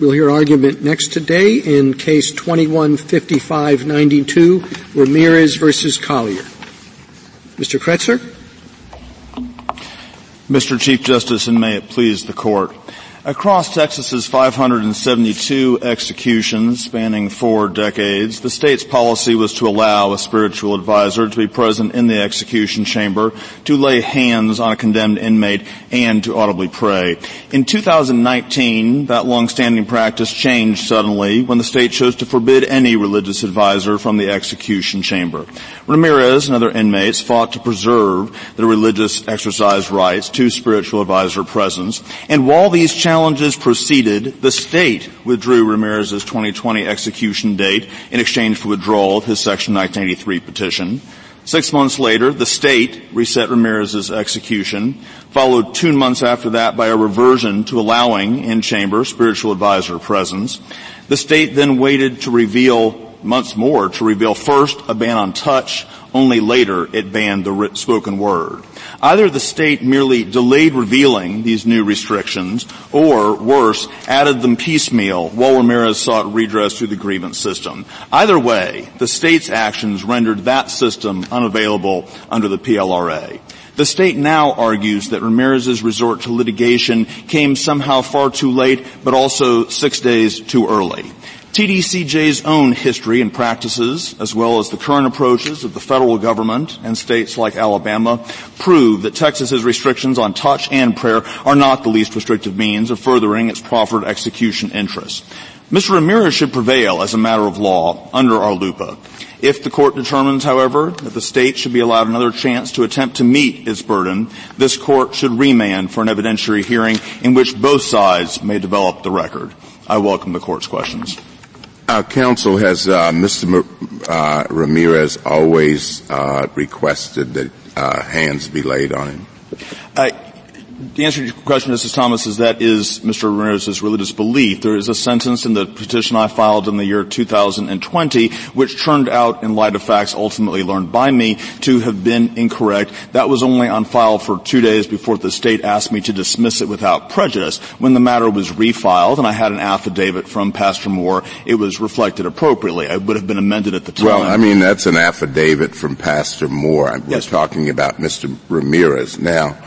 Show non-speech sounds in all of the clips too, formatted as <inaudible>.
We'll hear argument next today in case 215592, Ramirez versus Collier. Mr. Kretzer? Mr. Chief Justice, and may it please the court. Across Texas's 572 executions spanning four decades, the state's policy was to allow a spiritual advisor to be present in the execution chamber, to lay hands on a condemned inmate, and to audibly pray. In 2019, that long-standing practice changed suddenly when the state chose to forbid any religious advisor from the execution chamber. Ramirez and other inmates fought to preserve the religious exercise rights to spiritual advisor presence, and while these challenges proceeded, the state withdrew Ramirez's 2020 execution date in exchange for withdrawal of his Section 1983 petition. Six months later, the state reset Ramirez's execution, followed two months after that by a reversion to allowing in-chamber spiritual advisor presence. The state then waited to reveal, months more, to reveal first a ban on touch, only later it banned the spoken word. Either the state merely delayed revealing these new restrictions, or worse, added them piecemeal while Ramirez sought redress through the grievance system. Either way, the state's actions rendered that system unavailable under the PLRA. The state now argues that Ramirez's resort to litigation came somehow far too late, but also six days too early. TDCJ's own history and practices, as well as the current approaches of the federal government and states like Alabama, prove that Texas's restrictions on touch and prayer are not the least restrictive means of furthering its proffered execution interests. Mr. Ramirez should prevail as a matter of law under RLUIPA. If the court determines, however, that the state should be allowed another chance to attempt to meet its burden, this court should remand for an evidentiary hearing in which both sides may develop the record. I welcome the court's questions. Uh, counsel, has uh, Mr. Uh, Ramirez always uh, requested that uh, hands be laid on him? The answer to your question, Mrs. Thomas, is that is Mr. Ramirez's religious belief. There is a sentence in the petition I filed in the year 2020, which turned out, in light of facts ultimately learned by me, to have been incorrect. That was only on file for two days before the state asked me to dismiss it without prejudice. When the matter was refiled, and I had an affidavit from Pastor Moore, it was reflected appropriately. It would have been amended at the time. Well, I mean, that's an affidavit from Pastor Moore. We're yes. talking about Mr. Ramirez now.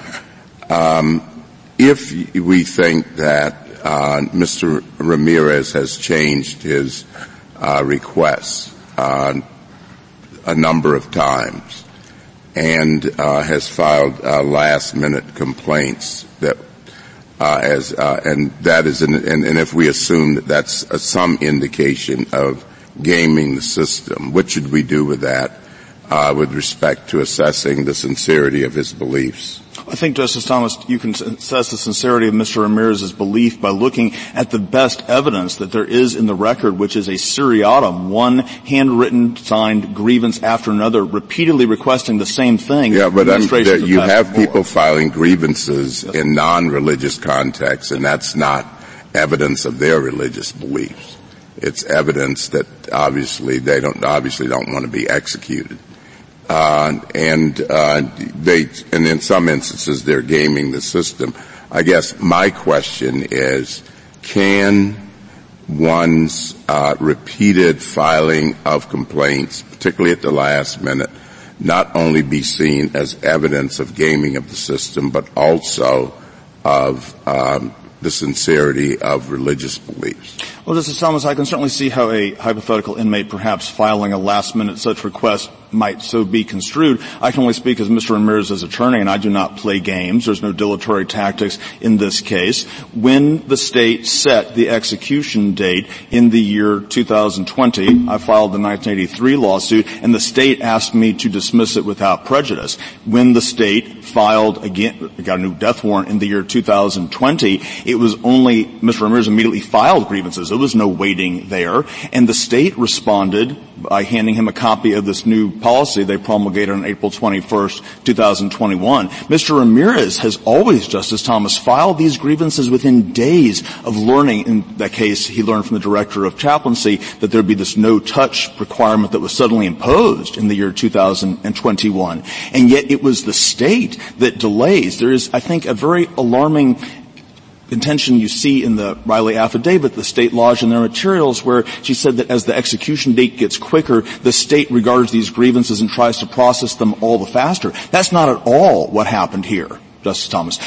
Um, if we think that uh, Mr. Ramirez has changed his uh, requests uh, a number of times and uh, has filed uh, last-minute complaints that uh, as and that is an, and, and, if we assume that that's some indication of gaming the system, what should we do with that with respect to assessing the sincerity of his beliefs? I think, Justice Thomas, you can assess the sincerity of Mr. Ramirez's belief by looking at the best evidence that there is in the record, which is a seriatim, one handwritten, signed grievance after another, repeatedly requesting the same thing. Yeah, but um, you have people filing grievances yes. in non-religious contexts, and that's not evidence of their religious beliefs. It's evidence that obviously they don't obviously don't want to be executed. Uh, and uh, they, and in some instances, they're gaming the system. I guess my question is, can one's uh, repeated filing of complaints, particularly at the last minute, not only be seen as evidence of gaming of the system, but also of um, the sincerity of religious beliefs? Well, Justice Thomas, I can certainly see how a hypothetical inmate perhaps filing a last minute such request might so be construed. I can only speak as Mr. Ramirez's attorney and I do not play games. There's no dilatory tactics in this case. When the state set the execution date in the year 2020, I filed the 1983 lawsuit and the state asked me to dismiss it without prejudice. When the state filed again, got a new death warrant in the year 2020, it was only, Mr. Ramirez immediately filed grievances. There was no waiting there and the state responded by handing him a copy of this new policy they promulgated on April 21st, 2021. Mr. Ramirez has always, Justice Thomas, filed these grievances within days of learning, in that case he learned from the director of chaplaincy, that there'd be this no-touch requirement that was suddenly imposed in the year 2021. And yet it was the state that delays. There is, I think, a very alarming contention you see in the Riley affidavit, the state lodged in their materials, where she said that as the execution date gets quicker, the state regards these grievances and tries to process them all the faster. That's not at all what happened here, Justice Thomas.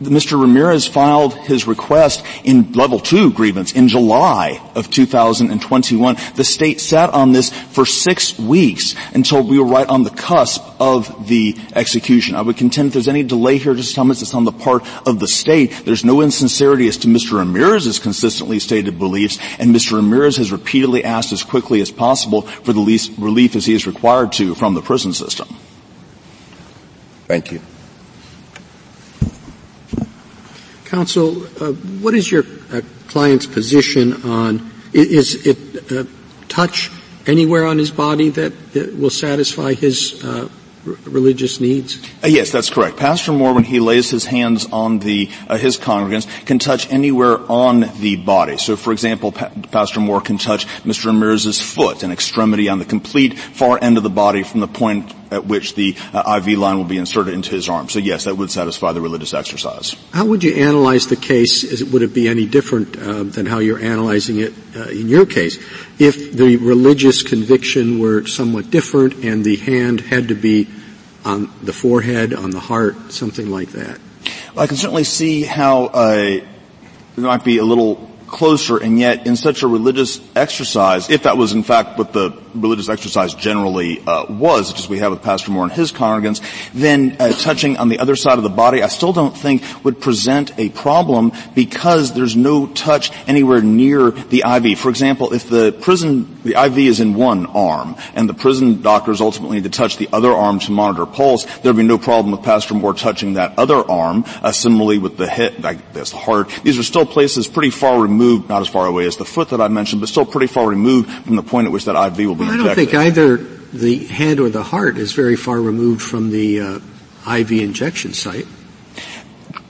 Mr. Ramirez filed his request in level two grievance in July of 2021. The state sat on this for six weeks until we were right on the cusp of the execution. I would contend if there's any delay here, Justice Thomas, it's on the part of the state. There's no insincerity as to Mr. Ramirez's consistently stated beliefs, and Mr. Ramirez has repeatedly asked as quickly as possible for the least relief as he is required to from the prison system. Thank you. Counsel, uh, what is your uh, client's position on, is, it uh, touch anywhere on his body that, that will satisfy his uh, religious needs? Uh, yes, that's correct. Pastor Moore, when he lays his hands on the uh, his congregants, can touch anywhere on the body. So, for example, pa- Pastor Moore can touch Mr. Ramirez's foot, an extremity on the complete far end of the body from the point at which the uh, IV line will be inserted into his arm. So yes, that would satisfy the religious exercise. How would you analyze the case? would it be any different uh, than how you're analyzing it uh, in your case? If the religious conviction were somewhat different and the hand had to be on the forehead, on the heart, something like that? Well, I can certainly see how uh, it might be a little closer and yet in such a religious exercise, if that was in fact what the religious exercise generally uh, was, as we have with Pastor Moore and his congregants, then uh, touching on the other side of the body, I still don't think would present a problem because there's no touch anywhere near the IV. For example, if the prison, the IV is in one arm, and the prison doctors ultimately need to touch the other arm to monitor pulse, there'd be no problem with Pastor Moore touching that other arm. Uh, similarly with the head, like this, the heart. These are still places pretty far removed, not as far away as the foot that I mentioned, but still pretty far removed from the point at which that IV will be well, I don't think either the head or the heart is very far removed from the uh, IV injection site.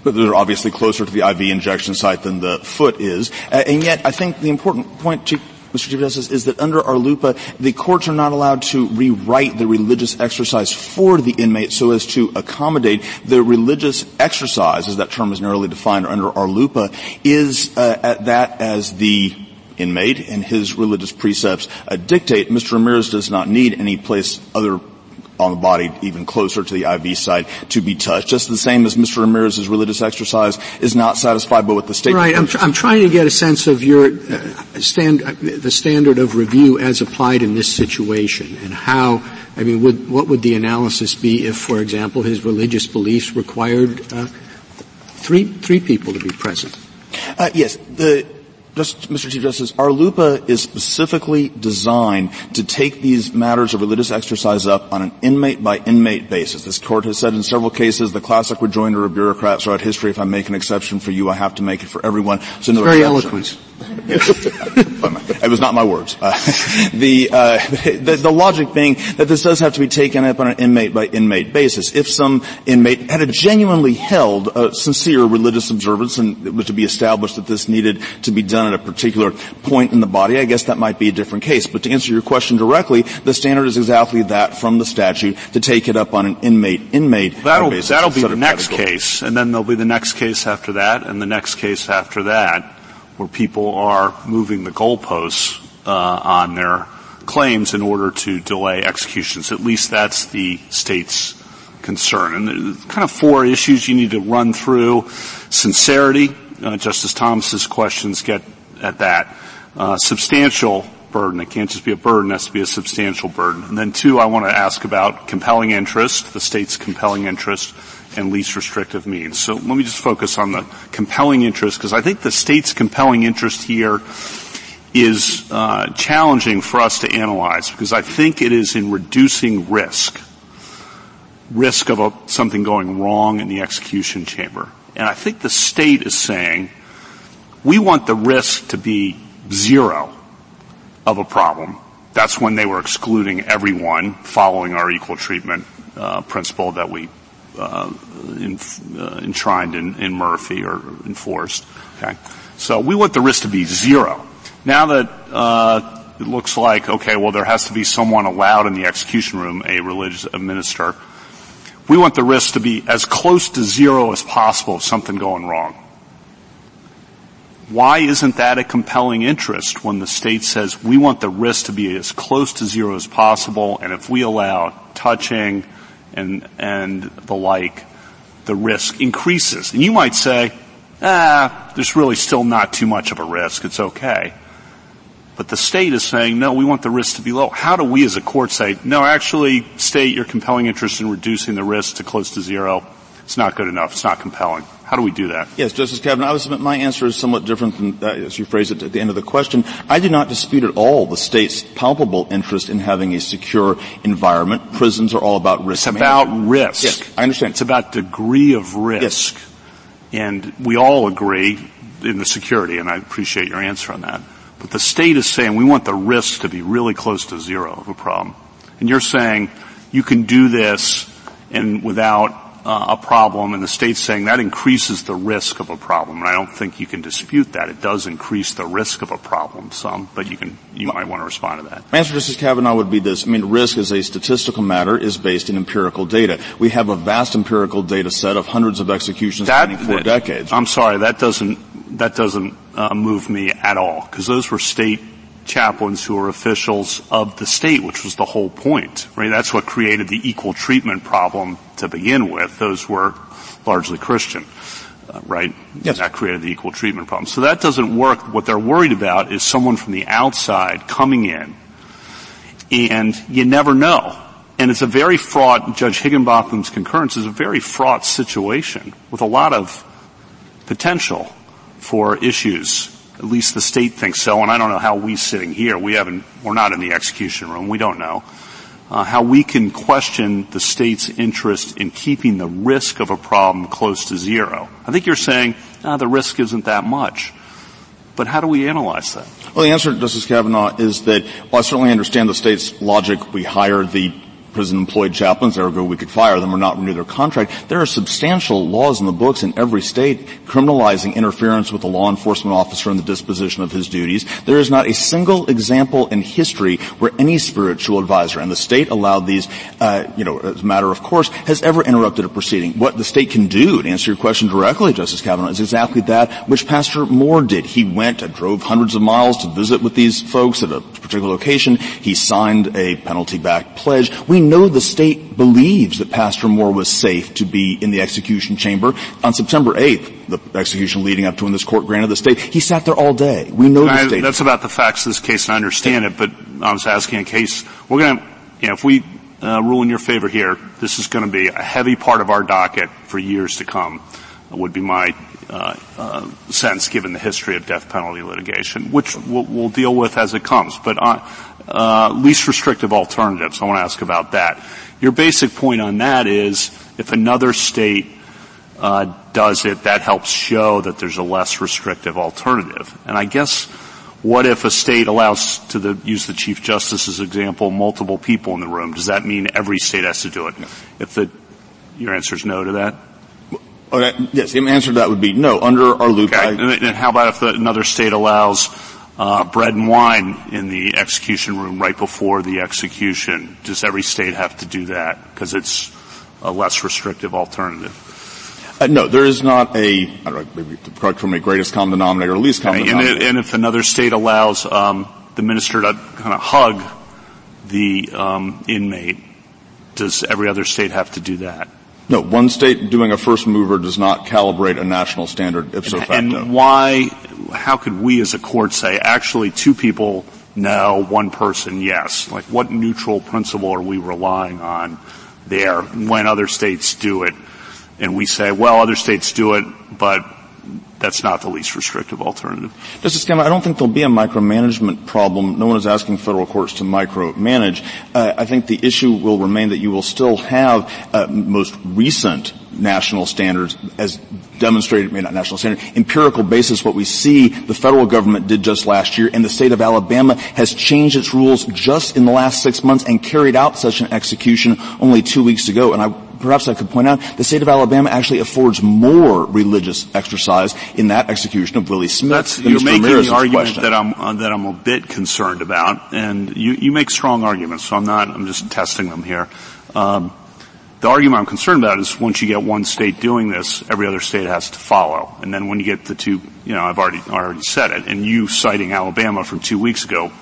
But they're obviously closer to the IV injection site than the foot is. Uh, and yet, I think the important point to Mr. Chief Justice, is that under RLUIPA, the courts are not allowed to rewrite the religious exercise for the inmate so as to accommodate the religious exercise, as that term is narrowly defined under RLUIPA, is uh, at that as the inmate and his religious precepts uh, dictate. Mr. Ramirez does not need any place other on the body, even closer to the IV side, to be touched. Just the same as Mr. Ramirez's religious exercise is not satisfied by what the state. Right. I'm, tr- I'm, trying to get a sense of your uh, stand, uh, the standard of review as applied in this situation, and how. I mean, would, what would the analysis be if, for example, his religious beliefs required uh, three three people to be present? Uh, yes. The just, Mr. Chief Justice, RLUIPA is specifically designed to take these matters of religious exercise up on an inmate by inmate basis. This court has said in several cases the classic rejoinder of bureaucrats throughout history, if I make an exception for you, I have to make it for everyone. So no Very eloquent. <laughs> it was not my words. Uh, <laughs> the, uh, the, the logic being that this does have to be taken up on an inmate by inmate basis. If some inmate had a genuinely held, uh, sincere religious observance, and it was to be established that this needed to be done at a particular point in the body, I guess that might be a different case. But to answer your question directly, the standard is exactly that from the statute to take it up on an inmate-inmate that'll, basis. That'll be the next case, and then there'll be the next case after that, and the next case after that, where people are moving the goalposts uh, on their claims in order to delay executions. At least that's the state's concern. And kind of four issues you need to run through. Sincerity, uh, Justice Thomas's questions get at that. Uh, substantial burden. It can't just be a burden, it has to be a substantial burden. And then two, I want to ask about compelling interest, the state's compelling interest, and least restrictive means. So let me just focus on the compelling interest, because I think the state's compelling interest here is uh, challenging for us to analyze, because I think it is in reducing risk, risk of a, something going wrong in the execution chamber. And I think the state is saying, we want the risk to be zero of a problem. That's when they were excluding everyone following our equal treatment uh, principle that we uh, in, uh, enshrined in, in, Murphy or enforced. Okay, so we want the risk to be zero. Now that uh, it looks like okay, well there has to be someone allowed in the execution room, a religious minister. We want the risk to be as close to zero as possible of something going wrong. Why isn't that a compelling interest when the state says we want the risk to be as close to zero as possible, and if we allow touching and and the like, the risk increases. And you might say, ah, there's really still not too much of a risk. It's okay. But the state is saying, no, we want the risk to be low. How do we as a court say, no, actually, state, your compelling interest in reducing the risk to close to zero, it's not good enough. It's not compelling. How do we do that? Yes, Justice Kavanaugh, I would submit my answer is somewhat different than, uh, as you phrased it at the end of the question. I do not dispute at all the state's palpable interest in having a secure environment. Prisons are all about risk. It's about risk. Yes, I understand. It's about degree of risk. Yes. And we all agree in the security, and I appreciate your answer on that. But the state is saying we want the risk to be really close to zero of a problem. And you're saying you can do this and without uh, a problem and the state's saying that increases the risk of a problem. And I don't think you can dispute that. It does increase the risk of a problem some, but you can, you might want to respond to that. My answer, Justice Kavanaugh, would be this. I mean, risk as a statistical matter is based in empirical data. We have a vast empirical data set of hundreds of executions that, that, decades. I'm sorry, that doesn't, that doesn't uh, move me at all, because those were state chaplains who are officials of the state, which was the whole point, right? That's what created the equal treatment problem to begin with. Those were largely Christian, uh, right? Yes. That created the equal treatment problem. So that doesn't work. What they're worried about is someone from the outside coming in, and you never know. And it's a very fraught, Judge Higginbotham's concurrence is a very fraught situation with a lot of potential for issues at least the state thinks so, and I don't know how we sitting here, we haven't, we're not in the execution room, we don't know, uh, how we can question the state's interest in keeping the risk of a problem close to zero. I think you're saying, ah, the risk isn't that much. But how do we analyze that? Well, the answer, Justice Kavanaugh, is that, well, I certainly understand the state's logic. We hire the prison employed chaplains, ergo we could fire them or not renew their contract. There are substantial laws in the books in every state criminalizing interference with a law enforcement officer in the disposition of his duties. There is not a single example in history where any spiritual advisor, and the state allowed these, uh, you know, as a matter of course, has ever interrupted a proceeding. What the state can do, to answer your question directly, Justice Kavanaugh, is exactly that which Pastor Moore did. He went and drove hundreds of miles to visit with these folks at a particular location. He signed a penalty-backed pledge. We know the state believes that Pastor Moore was safe to be in the execution chamber. On September 8th, the execution leading up to when this court granted the state, he sat there all day. We know the state. That's about the facts of this case, and I understand it, but I was asking a case, we're gonna, you know, if we uh, rule in your favor here, this is gonna be a heavy part of our docket for years to come, would be my uh, uh, sense given the history of death penalty litigation, which we'll, we'll deal with as it comes. But uh, uh, least restrictive alternatives. I want to ask about that. Your basic point on that is if another state uh, does it, that helps show that there's a less restrictive alternative. And I guess what if a state allows, to the, use the Chief Justice's example, multiple people in the room? Does that mean every state has to do it? No. If the, your answer is no to that? Okay, yes, the answer to that would be no. Under our loop, okay. and, and how about if the, another state allows uh, bread and wine in the execution room right before the execution. Does every state have to do that because it's a less restrictive alternative? Uh, no, there is not a, I don't know, maybe correct from a greatest common denominator or least common okay, denominator. And, and, if another state allows um, the minister to kind of hug the um, inmate, does every other state have to do that? No, one state doing a first mover does not calibrate a national standard ipso facto. And why, how could we as a court say actually two people no, one person yes? Like what neutral principle are we relying on there when other states do it? And we say, well, other states do it, but that's not the least restrictive alternative. Justice Kavanaugh, I don't think there'll be a micromanagement problem. No one is asking federal courts to micromanage. Uh, I think the issue will remain that you will still have uh, most recent national standards as demonstrated, maybe not national standard, empirical basis what we see the federal government did just last year and the state of Alabama has changed its rules just in the last six months and carried out such an execution only two weeks ago. And I perhaps I could point out, the state of Alabama actually affords more religious exercise in that execution of Willie Smith. That's, you're Mr. making Ramirez's the argument question. that I'm uh, that I'm a bit concerned about, and you you make strong arguments, so I'm not. I'm just testing them here. Um, the argument I'm concerned about is once you get one state doing this, every other state has to follow. And then when you get the two, you know, I've already, I already said it, and you citing Alabama from two weeks ago,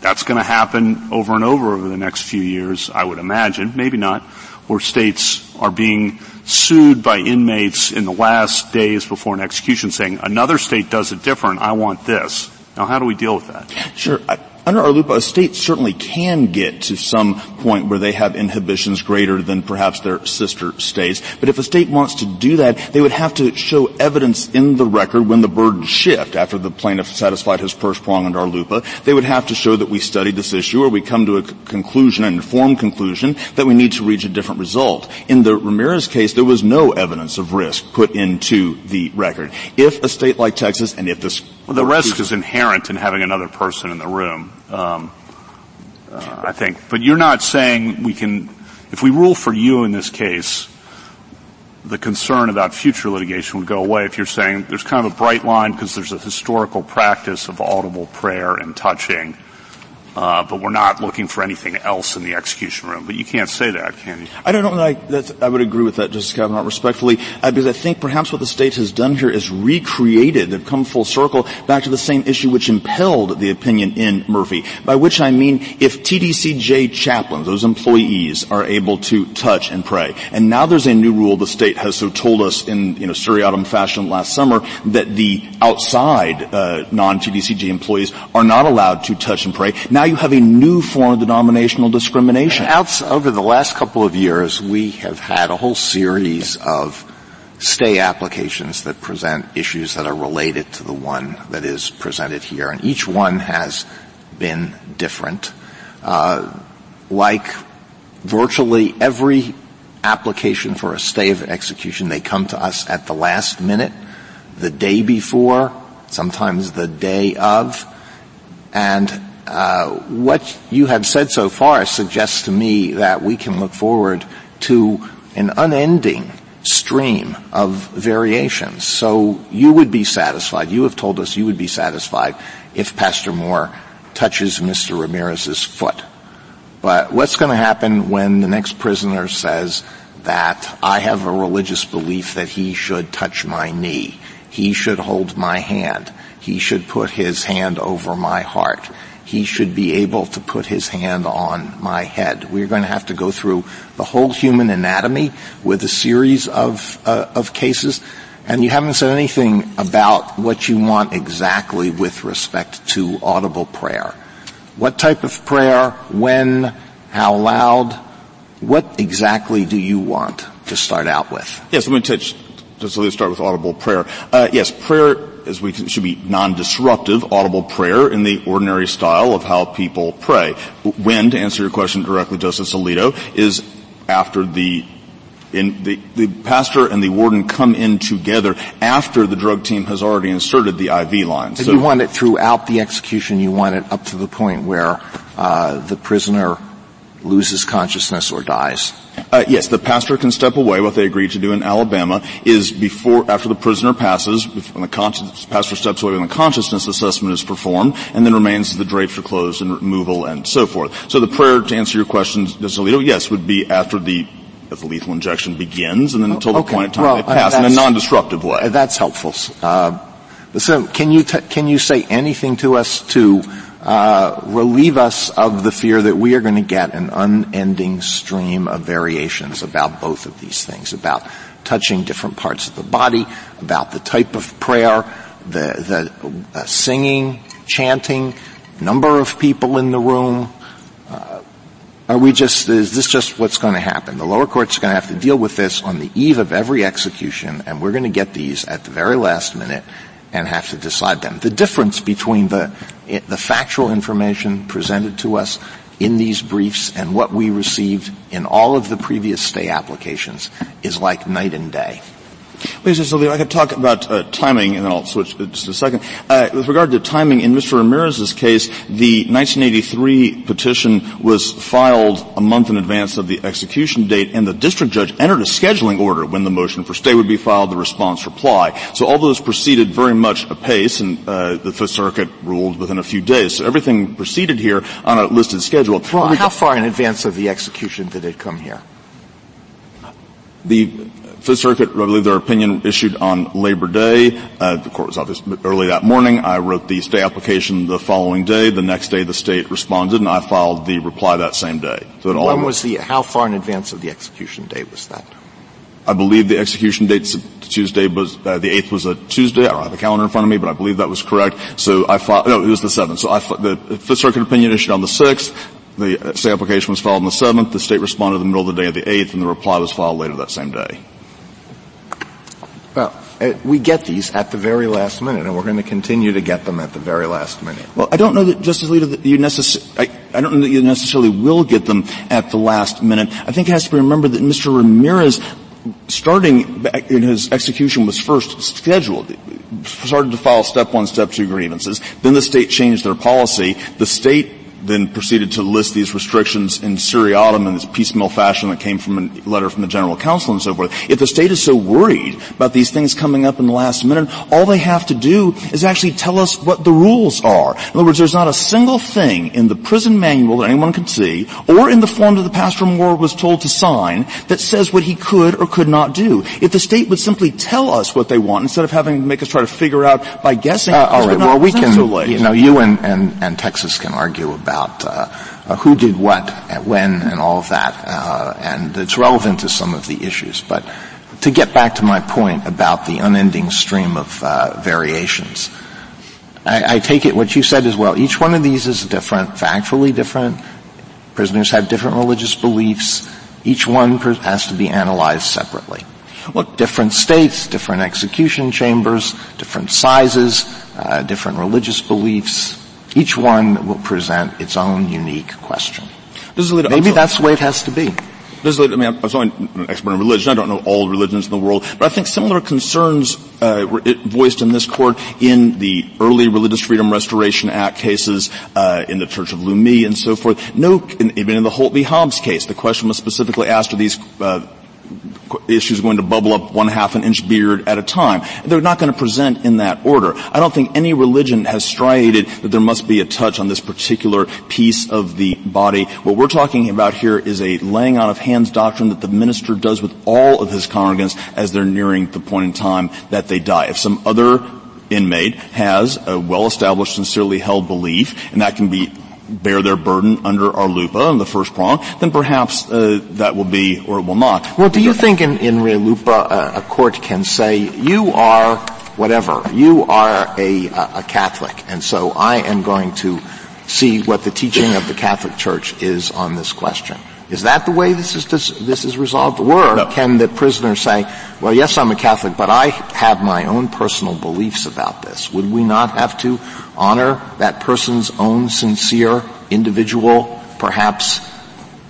that's going to happen over and over over the next few years, I would imagine, maybe not, where states are being sued by inmates in the last days before an execution saying, another state does it different, I want this. Now how do we deal with that? Sure. I, under RLUIPA, a state certainly can get to some point where they have inhibitions greater than perhaps their sister states. But if a state wants to do that, they would have to show evidence in the record when the burden shift after the plaintiff satisfied his first prong under RLUIPA. They would have to show that we studied this issue or we come to a conclusion, an informed conclusion, that we need to reach a different result. In the Ramirez case, there was no evidence of risk put into the record. If a state like Texas, and if this... Well, the risk is inherent in having another person in the room um, uh, I think. But you're not saying we can, if we rule for you in this case, the concern about future litigation would go away if you're saying there's kind of a bright line because there's a historical practice of audible prayer and touching uh, but we're not looking for anything else in the execution room. But you can't say that, can you? I don't know that I, I would agree with that, Justice Kavanaugh, respectfully, uh, because I think perhaps what the state has done here is recreated, they've come full circle back to the same issue which impelled the opinion in Murphy. By which I mean, if TDCJ chaplains, those employees, are able to touch and pray, and now there's a new rule the state has so told us in, you know, seriatim fashion last summer that the outside uh, non-TDCJ employees are not allowed to touch and pray. Now you have a new form of denominational discrimination. over the last couple of years, we have had a whole series of stay applications that present issues that are related to the one that is presented here, and each one has been different. Uh, like virtually every application for a stay of execution, they come to us at the last minute, the day before, sometimes the day of, and uh, what you have said so far suggests to me that we can look forward to an unending stream of variations. So you would be satisfied, you have told us you would be satisfied if Pastor Moore touches Mr. Ramirez's foot. But what's going to happen when the next prisoner says that I have a religious belief that he should touch my knee, he should hold my hand, he should put his hand over my heart, he should be able to put his hand on my head. We're going to have to go through the whole human anatomy with a series of, uh, of cases. And you haven't said anything about what you want exactly with respect to audible prayer. What type of prayer? When? How loud? What exactly do you want to start out with? Yes, let me touch, just let me start with audible prayer. Uh, yes, prayer as we should be non-disruptive, audible prayer in the ordinary style of how people pray. When, to answer your question directly, Justice Alito, is after the in the, the pastor and the warden come in together after the drug team has already inserted the IV line. So you want it throughout the execution. You want it up to the point where uh, the prisoner loses consciousness or dies. Uh, yes, the pastor can step away. What they agreed to do in Alabama is before, after the prisoner passes, when the pastor steps away, when the consciousness assessment is performed, and then remains the drapes are closed and removal and so forth. So the prayer, to answer your question, Justice Alito, yes, would be after the as the lethal injection begins, and then until the point of time well, they pass uh, in a non-disruptive way. That's helpful. Uh, so, can you t- can you say anything to us to uh, relieve us of the fear that we are going to get an unending stream of variations about both of these things, about touching different parts of the body, about the type of prayer, the, the uh, singing, chanting, number of people in the room. Uh, are we just, is this just what's going to happen? The lower court's are going to have to deal with this on the eve of every execution, and we're going to get these at the very last minute, and have to decide them. The difference between the, the factual information presented to us in these briefs and what we received in all of the previous stay applications is like night and day. Please, I could talk about uh, timing, and then I'll switch just a second. Uh, with regard to timing, in Mr. Ramirez's case, the 1983 petition was filed a month in advance of the execution date, and the district judge entered a scheduling order when the motion for stay would be filed, the response reply. So all those proceeded very much apace, and uh, the Fifth Circuit ruled within a few days. So everything proceeded here on a listed schedule. Well, how far in advance of the execution did it come here? The Fifth Circuit, I believe their opinion issued on Labor Day. Uh, the court was obviously early that morning. I wrote the stay application the following day. The next day, the state responded, and I filed the reply that same day. So when all was the? How far in advance of the execution date was that? I believe the execution date Tuesday was uh, the eighth was a Tuesday. I don't have a calendar in front of me, but I believe that was correct. So I filed. No, it was the seventh. So I, the Fifth Circuit opinion issued on the sixth. The state application was filed on the seventh. The state responded in the middle of the day of the eighth, and the reply was filed later that same day. Well, uh, we get these at the very last minute, and we're going to continue to get them at the very last minute. Well, I don't know that, Justice Alito, that you necessarily, I, I don't know that you necessarily will get them at the last minute. I think it has to be remembered that Mr. Ramirez starting in his execution was first scheduled started to file step one, step two grievances. Then the state changed their policy. The state then proceeded to list these restrictions in seriatim in this piecemeal fashion that came from a letter from the general counsel and so forth. If the state is so worried about these things coming up in the last minute, all they have to do is actually tell us what the rules are. In other words, there's not a single thing in the prison manual that anyone can see, or in the form that the pastor Moore was told to sign, that says what he could or could not do. If the state would simply tell us what they want instead of having to make us try to figure out by guessing, uh, all right. Well, we can. So you know, you and, and, and Texas can argue about about uh, uh, who did what, when, and all of that, uh, and it's relevant to some of the issues. But to get back to my point about the unending stream of uh, variations, I, I take it what you said as well. Each one of these is different, factually different. Prisoners have different religious beliefs. Each one has to be analyzed separately. Well, different states, different execution chambers, different sizes, uh, different religious beliefs, each one will present its own unique question. Maybe that's the way it has to be. I mean, I'm only an expert in religion. I don't know all religions in the world, but I think similar concerns uh, were voiced in this court in the early Religious Freedom Restoration Act cases, uh, in the Church of Lukumi and so forth. No, in, even in the Holt v. Hobbs case, the question was specifically asked: Are these uh, issues going to bubble up one half an inch beard at a time. They're not going to present in that order. I don't think any religion has striated that there must be a touch on this particular piece of the body. What we're talking about here is a laying on of hands doctrine that the minister does with all of his congregants as they're nearing the point in time that they die. If some other inmate has a well-established, sincerely held belief, and that can be bear their burden under RLUIPA in the first prong, then perhaps uh, that will be or it will not. Well, do you think in, in RLUIPA uh, a court can say, you are whatever, you are a, a Catholic, and so I am going to see what the teaching of the Catholic Church is on this question? Is that the way this is this is resolved, or no. can the prisoner say, "Well, yes, I'm a Catholic, but I have my own personal beliefs about this"? Would we not have to honor that person's own sincere, individual, perhaps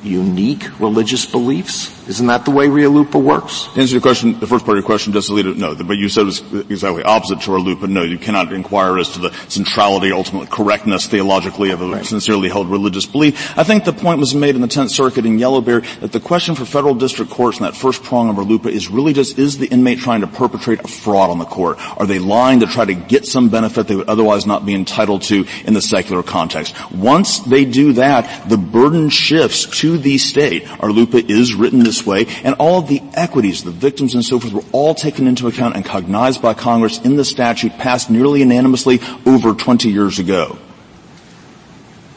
unique religious beliefs? Isn't that the way RLUIPA works? To answer your question, the first part of your question, Justice Alito, no. But you said it was exactly opposite to RLUIPA. No, you cannot inquire as to the centrality, ultimate correctness theologically of a right. sincerely held religious belief. I think the point was made in the Tenth Circuit in Yellow Bear that the question for federal district courts in that first prong of RLUIPA is really just, is the inmate trying to perpetrate a fraud on the court? Are they lying to try to get some benefit they would otherwise not be entitled to in the secular context? Once they do that, the burden shifts to the state. RLUIPA is written this way, and all of the equities, the victims and so forth, were all taken into account and cognized by Congress in the statute passed nearly unanimously over 20 years ago.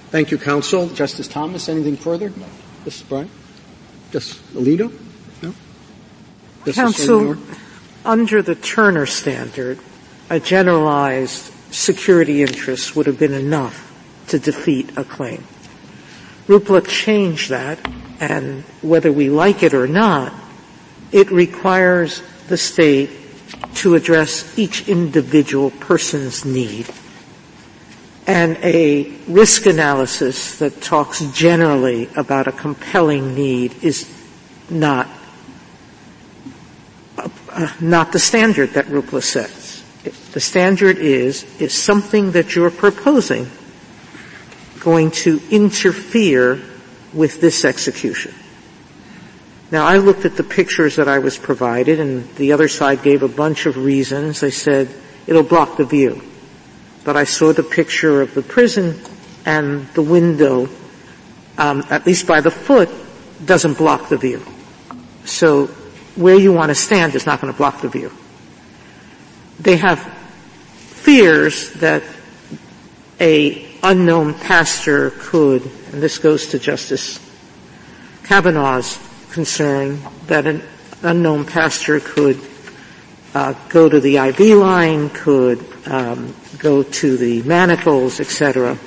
Thank you, counsel. Justice Thomas, anything further? No. Justice Breyer? Justice Alito? No? Justice counsel, under the Turner standard, a generalized security interest would have been enough to defeat a claim. RLUIPA changed that, and whether we like it or not, it requires the state to address each individual person's need. And a risk analysis that talks generally about a compelling need is not uh, not the standard that RLUIPA sets. The standard is, is something that you're proposing going to interfere with this execution. Now I looked at the pictures that I was provided and the other side gave a bunch of reasons. They said, it'll block the view. But I saw the picture of the prison and the window, um, at least by the foot, doesn't block the view. So where you want to stand is not going to block the view. They have fears that a unknown pastor could, and this goes to Justice Kavanaugh's concern, that an unknown pastor could uh, go to the IV line, could um, go to the manacles, etc.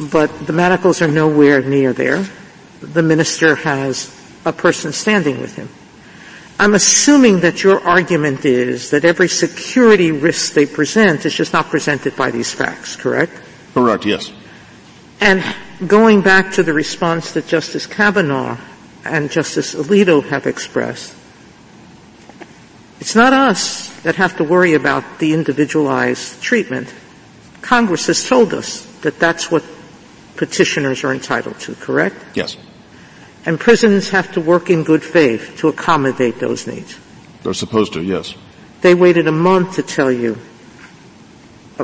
But the manacles are nowhere near there. The minister has a person standing with him. I'm assuming that your argument is that every security risk they present is just not presented by these facts, correct? Correct, yes. And going back to the response that Justice Kavanaugh and Justice Alito have expressed, it's not us that have to worry about the individualized treatment. Congress has told us that that's what petitioners are entitled to, correct? Yes. And prisons have to work in good faith to accommodate those needs. They're supposed to, yes. They waited a month to tell you,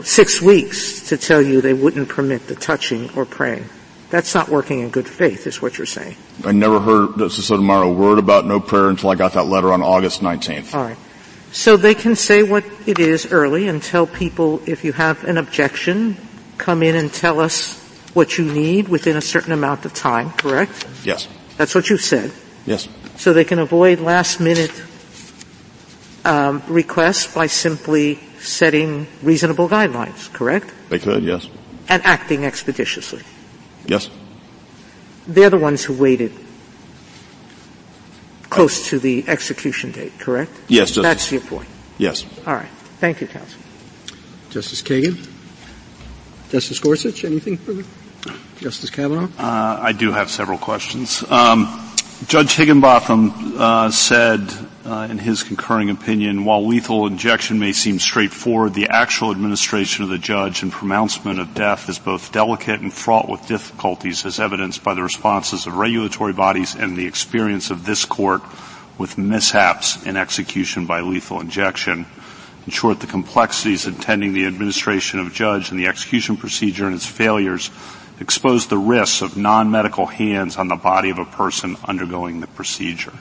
six weeks to tell you they wouldn't permit the touching or praying. That's not working in good faith, is what you're saying. I never heard Justice Sotomayor a word about no prayer until I got that letter on August 19th. All right. So they can say what it is early and tell people if you have an objection, come in and tell us what you need within a certain amount of time, correct? Yes. That's what you said. Yes. So they can avoid last minute um, requests by simply setting reasonable guidelines, correct? They could, yes. And acting expeditiously. Yes. They're the ones who waited close to the execution date, correct? Yes, Justice. That's your point. Yes. All right. Thank you, counsel. Justice Kagan? Justice Gorsuch, anything further? Justice Kavanaugh? Uh, I do have several questions. Um, Judge Higginbotham uh, said uh, in his concurring opinion, while lethal injection may seem straightforward, the actual administration of the judge and pronouncement of death is both delicate and fraught with difficulties as evidenced by the responses of regulatory bodies and the experience of this court with mishaps in execution by lethal injection. In short, the complexities attending the administration of judge and the execution procedure and its failures expose the risks of non-medical hands on the body of a person undergoing the procedure.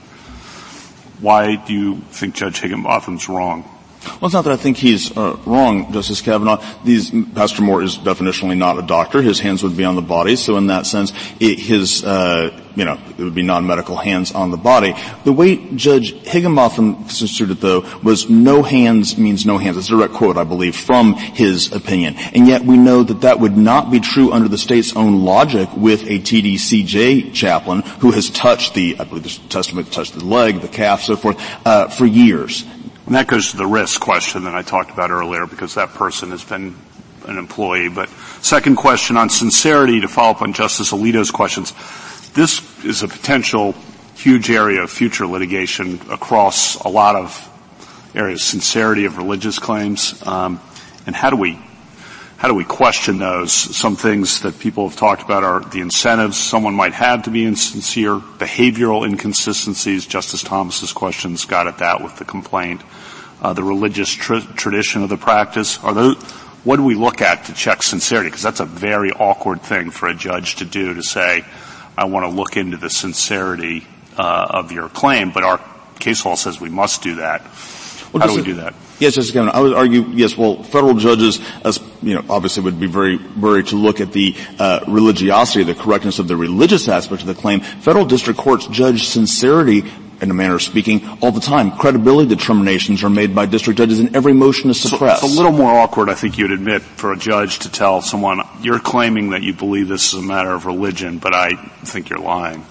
Why do you think Judge Higginbotham's wrong? Well, it's not that I think he's uh, wrong, Justice Kavanaugh. These, Pastor Moore is definitionally not a doctor. His hands would be on the body, so in that sense, it, his, uh, you know, it would be non-medical hands on the body. The way Judge Higginbotham construed it, though, was no hands means no hands. It's a direct quote, I believe, from his opinion. And yet we know that that would not be true under the state's own logic with a TDCJ chaplain who has touched the, I believe the testament touched the leg, the calf, so forth, uh, for years. And that goes to the risk question that I talked about earlier because that person has been an employee. But second question on sincerity to follow up on Justice Alito's questions. This is a potential huge area of future litigation across a lot of areas, sincerity of religious claims, um, and how do we how do we question those? Some things that people have talked about are the incentives someone might have to be insincere, behavioral inconsistencies. Justice Thomas's questions got at that with the complaint. Uh, the religious tr- tradition of the practice. Are those, what do we look at to check sincerity? Because that's a very awkward thing for a judge to do to say, I want to look into the sincerity uh, of your claim, but our case law says we must do that. Well, How do we do that? Yes, Justice Kavanaugh. I would argue, yes, well, federal judges, as, you know, obviously would be very worried to look at the uh, religiosity, the correctness of the religious aspect of the claim. Federal district courts judge sincerity in a manner of speaking, all the time. Credibility determinations are made by district judges in every motion to suppress. So it's a little more awkward, I think you'd admit, for a judge to tell someone, you're claiming that you believe this is a matter of religion, but I think you're lying.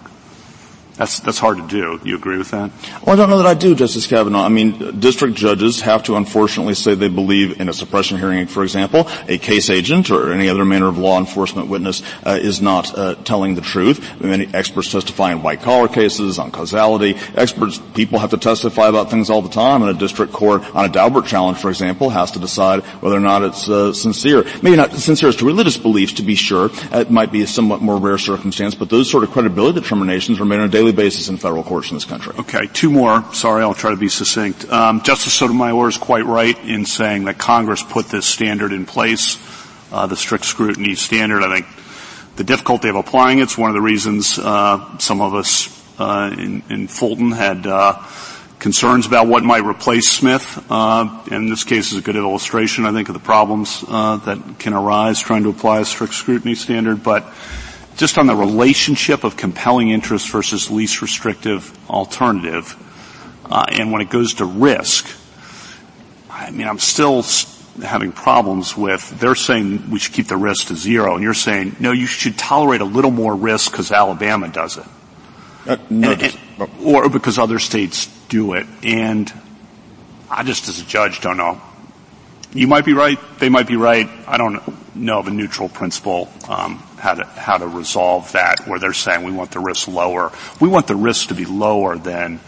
That's, that's hard to do. You agree with that? Well, I don't know that I do, Justice Kavanaugh. I mean, district judges have to unfortunately say they believe in a suppression hearing, for example, a case agent or any other manner of law enforcement witness uh, is not uh, telling the truth. Many experts testify in white collar cases on causality. Experts, people have to testify about things all the time, and a district court on a Daubert challenge, for example, has to decide whether or not it's uh, sincere. Maybe not sincere as to religious beliefs, to be sure. It might be a somewhat more rare circumstance, but those sort of credibility determinations are made on a daily basis in federal courts in this country. Okay, two more. Sorry, I'll try to be succinct. Um, Justice Sotomayor is quite right in saying that Congress put this standard in place, uh, the strict scrutiny standard. I think the difficulty of applying it is one of the reasons uh, some of us uh, in, in, Fulton had uh, concerns about what might replace Smith. Uh, and this case is a good illustration, I think, of the problems uh, that can arise trying to apply a strict scrutiny standard. But just on the relationship of compelling interest versus least restrictive alternative, uh, and when it goes to risk, I mean, I'm still having problems with, they're saying we should keep the risk to zero, and you're saying, no, you should tolerate a little more risk because Alabama does it. Uh, no, and, and, or because other states do it. And I just as a judge don't know. You might be right, they might be right. I don't know of a neutral principle um, how to how to resolve that where they're saying we want the risk lower. We want the risk to be lower than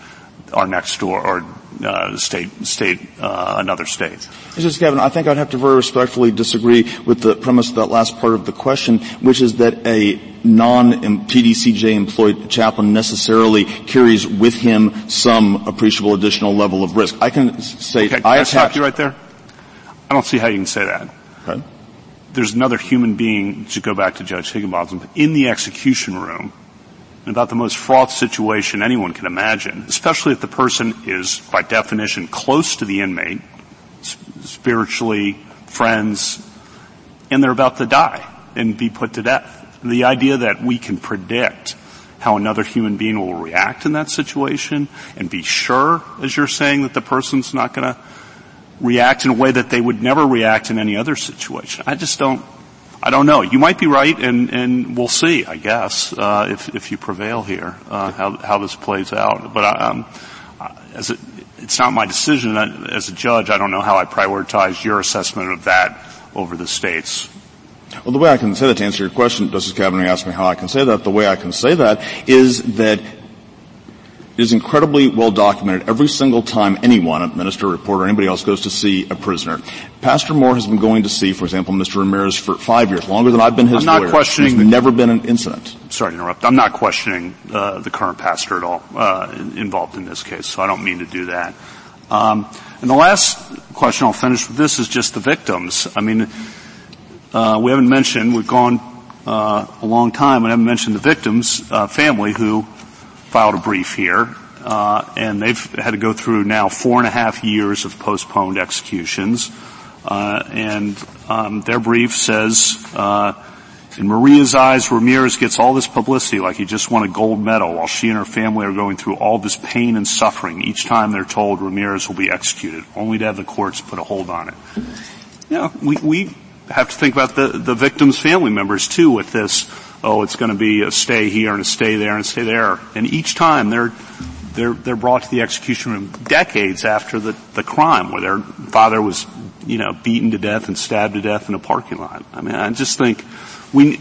our next door or uh, state, state, uh, another state. Justice Kavanaugh, I think I'd have to very respectfully disagree with the premise of that last part of the question, which is that a non-TDCJ employed chaplain necessarily carries with him some appreciable additional level of risk. I can say okay, I, I stop you right there. I don't see how you can say that. Okay. There's another human being, to go back to Judge Higginbotham, in the execution room and about the most fraught situation anyone can imagine, especially if the person is, by definition, close to the inmate, spiritually, friends, and they're about to die and be put to death. The idea that we can predict how another human being will react in that situation and be sure, as you're saying, that the person's not going to react in a way that they would never react in any other situation. I just don't, I don't know. You might be right, and, and we'll see. I guess uh, if if you prevail here, uh, how how this plays out. But I, um, as it, it's not my decision as a judge. I don't know how I prioritize your assessment of that over the states. Well, the way I can say that to answer your question, Justice Kavanaugh asked me how I can say that. The way I can say that is that it is incredibly well documented every single time anyone, a minister, a reporter, anybody else goes to see a prisoner. Pastor Moore has been going to see, for example, Mr. Ramirez for five years, longer than I've been his I'm not lawyer. questioning. There's never been an incident. Sorry to interrupt. I'm not questioning uh, the current pastor at all uh, involved in this case, so I don't mean to do that. Um, and the last question I'll finish with this is just the victims. I mean, uh, we haven't mentioned, we've gone uh, a long time and I haven't mentioned the victims' uh, family who filed a brief here, uh, and they've had to go through now four and a half years of postponed executions. Uh, and um, their brief says, uh, in Maria's eyes, Ramirez gets all this publicity like he just won a gold medal while she and her family are going through all this pain and suffering each time they're told Ramirez will be executed, only to have the courts put a hold on it. Know, we, we have to think about the, the victims' family members too with this, oh, it's going to be a stay here and a stay there and a stay there. And each time they're, they're, they're brought to the execution room decades after the, the crime where their father was, you know, beaten to death and stabbed to death in a parking lot. I mean, I just think we,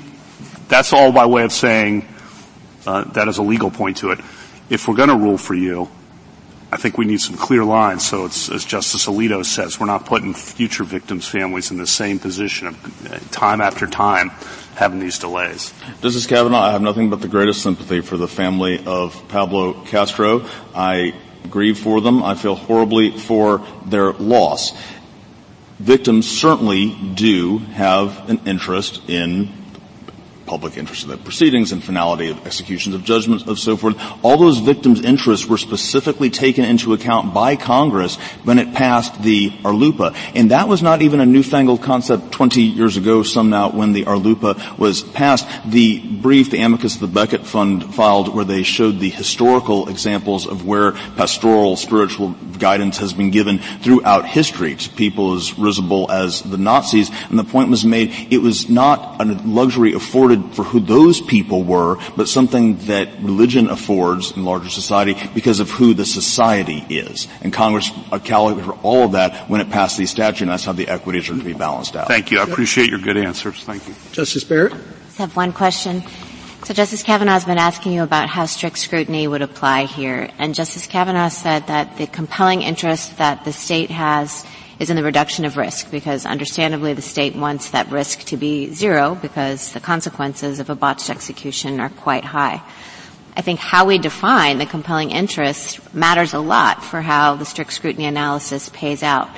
that's all by way of saying, uh, that is a legal point to it. If we're going to rule for you, I think we need some clear lines so it's, as Justice Alito says, we're not putting future victims' families in the same position of uh, time after time having these delays. Justice Kavanaugh, I have nothing but the greatest sympathy for the family of Pablo Castro. I grieve for them. I feel horribly for their loss. Victims certainly do have an interest in public interest in the proceedings and finality of executions of judgments of so forth. All those victims' interests were specifically taken into account by Congress when it passed the RLUIPA. And that was not even a newfangled concept 20 years ago, some now, when the RLUIPA was passed. The brief the amicus of the Becket Fund filed where they showed the historical examples of where pastoral spiritual guidance has been given throughout history to people as risible as the Nazis. And the point was made, it was not a luxury afforded afforded for who those people were, but something that religion affords in larger society because of who the society is. And Congress calculated for all of that when it passed these statutes, and that's how the equities are to be balanced out. Thank you. I appreciate your good answers. Thank you. Justice Barrett? I have one question. So Justice Kavanaugh has been asking you about how strict scrutiny would apply here, and Justice Kavanaugh said that the compelling interest that the state has is in the reduction of risk because understandably the state wants that risk to be zero because the consequences of a botched execution are quite high. I think how we define the compelling interest matters a lot for how the strict scrutiny analysis pays out.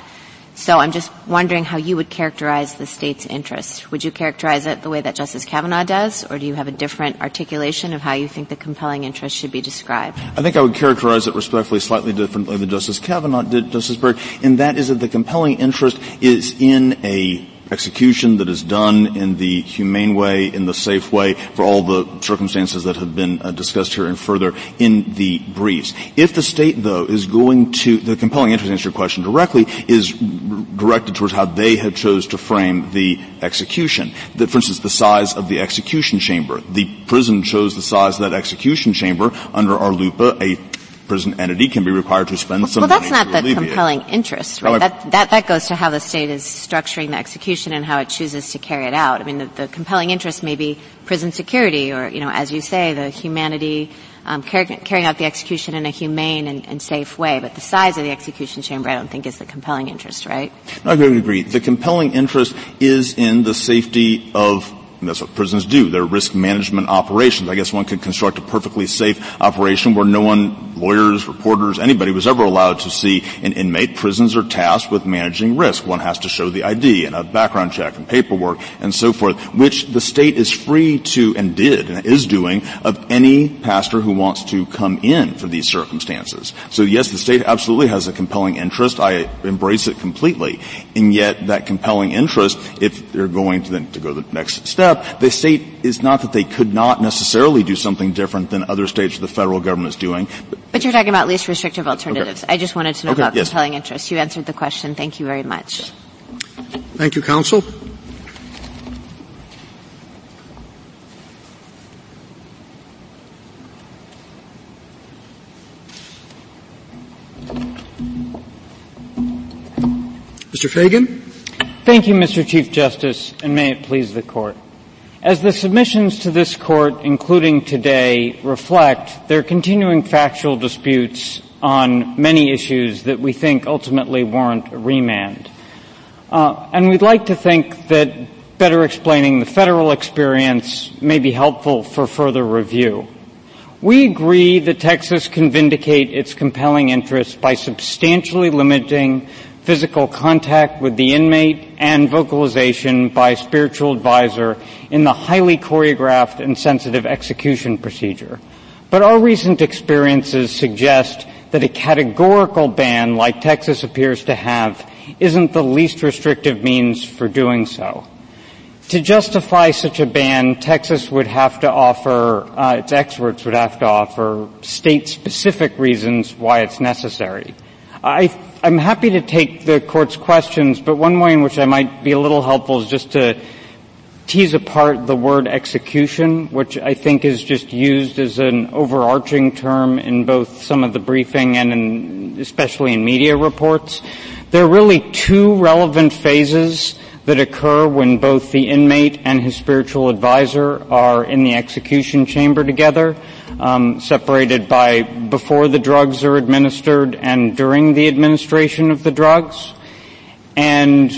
So I'm just wondering how you would characterize the state's interest. Would you characterize it the way that Justice Kavanaugh does, or do you have a different articulation of how you think the compelling interest should be described? I think I would characterize it respectfully slightly differently than Justice Kavanaugh did, Justice Barrett, and that is that the compelling interest is in a execution that is done in the humane way, in the safe way, for all the circumstances that have been uh, discussed here and further in the briefs. If the state, though, is going to, the compelling interest, answer your question directly, is directed towards how they have chose to frame the execution. That, for instance, the size of the execution chamber. The prison chose the size of that execution chamber under RLUIPA, a prison entity can be required to spend well, some well, that's not the compelling interest, right? that, that, that goes to how the state is structuring the execution and how it chooses to carry it out. I mean, the, the compelling interest may be prison security or, you know, as you say, the humanity, um, carrying out the execution in a humane and, and, safe way. But the size of the execution chamber, I don't think, is the compelling interest, right? No, I would agree. The compelling interest is in the safety of and that's what prisons do. They're risk management operations. I guess one could construct a perfectly safe operation where no one, lawyers, reporters, anybody was ever allowed to see an inmate. Prisons are tasked with managing risk. One has to show the ID and a background check and paperwork and so forth, which the state is free to and did and is doing of any pastor who wants to come in for these circumstances. So yes, the state absolutely has a compelling interest. I embrace it completely. And yet that compelling interest, if they're going to then to go the next step, step, the state is not that they could not necessarily do something different than other states or the federal government is doing. But, but you're talking about least restrictive alternatives. Okay. I just wanted to know okay, about yes. compelling interest. You answered the question. Thank you very much. Thank you, counsel. Mr. Feigin? Thank you, Mr. Chief Justice, and may it please the Court. As the submissions to this court, including today, reflect, there are continuing factual disputes on many issues that we think ultimately warrant a remand. Uh, and we'd like to think that better explaining the federal experience may be helpful for further review. We agree that Texas can vindicate its compelling interests by substantially limiting physical contact with the inmate, and vocalization by spiritual advisor in the highly choreographed and sensitive execution procedure. But our recent experiences suggest that a categorical ban like Texas appears to have isn't the least restrictive means for doing so. To justify such a ban, Texas would have to offer, uh, its experts would have to offer state-specific reasons why it's necessary. I I'm happy to take the court's questions, but one way in which I might be a little helpful is just to tease apart the word execution, which I think is just used as an overarching term in both some of the briefing and in, especially in media reports. There are really two relevant phases that occur when both the inmate and his spiritual advisor are in the execution chamber together um, separated by before the drugs are administered and during the administration of the drugs. And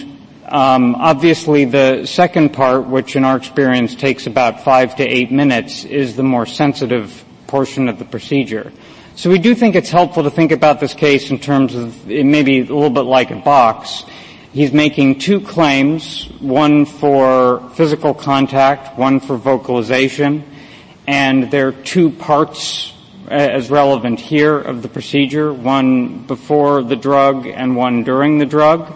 um, obviously, the second part, which in our experience takes about five to eight minutes, is the more sensitive portion of the procedure. So we do think it's helpful to think about this case in terms of it may be a little bit like a box. He's making two claims, one for physical contact, one for vocalization and there are two parts uh, as relevant here of the procedure, one before the drug and one during the drug.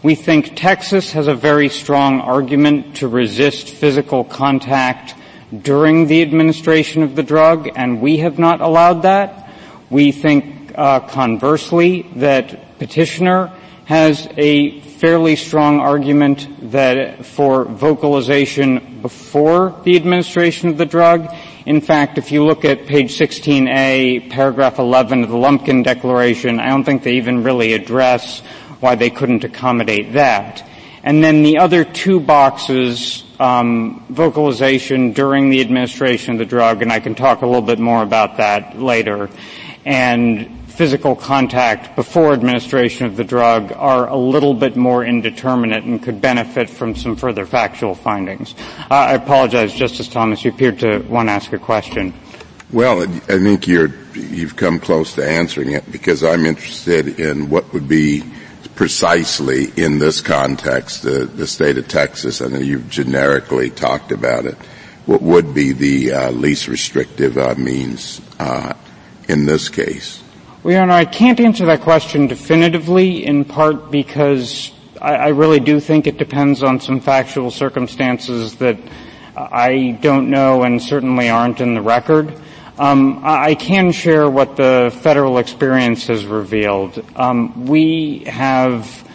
We think Texas has a very strong argument to resist physical contact during the administration of the drug, and we have not allowed that. We think, uh, conversely, that petitioner has a fairly strong argument that for vocalization before the administration of the drug, in fact, if you look at page 16A, paragraph 11 of the Lumpkin Declaration, I don't think they even really address why they couldn't accommodate that. And then the other two boxes, um, vocalization during the administration of the drug, and I can talk a little bit more about that later, and physical contact before administration of the drug are a little bit more indeterminate and could benefit from some further factual findings. Uh, I apologize, Justice Thomas, you appeared to want to ask a question. Well, I think you're, you've come close to answering it because I'm interested in what would be precisely in this context, the, the state of Texas, and you've generically talked about it, what would be the uh, least restrictive uh, means uh, in this case? Well, Your Honor, I can't answer that question definitively, in part because I, I really do think it depends on some factual circumstances that I don't know and certainly aren't in the record. Um, I can share what the federal experience has revealed. Um, we have,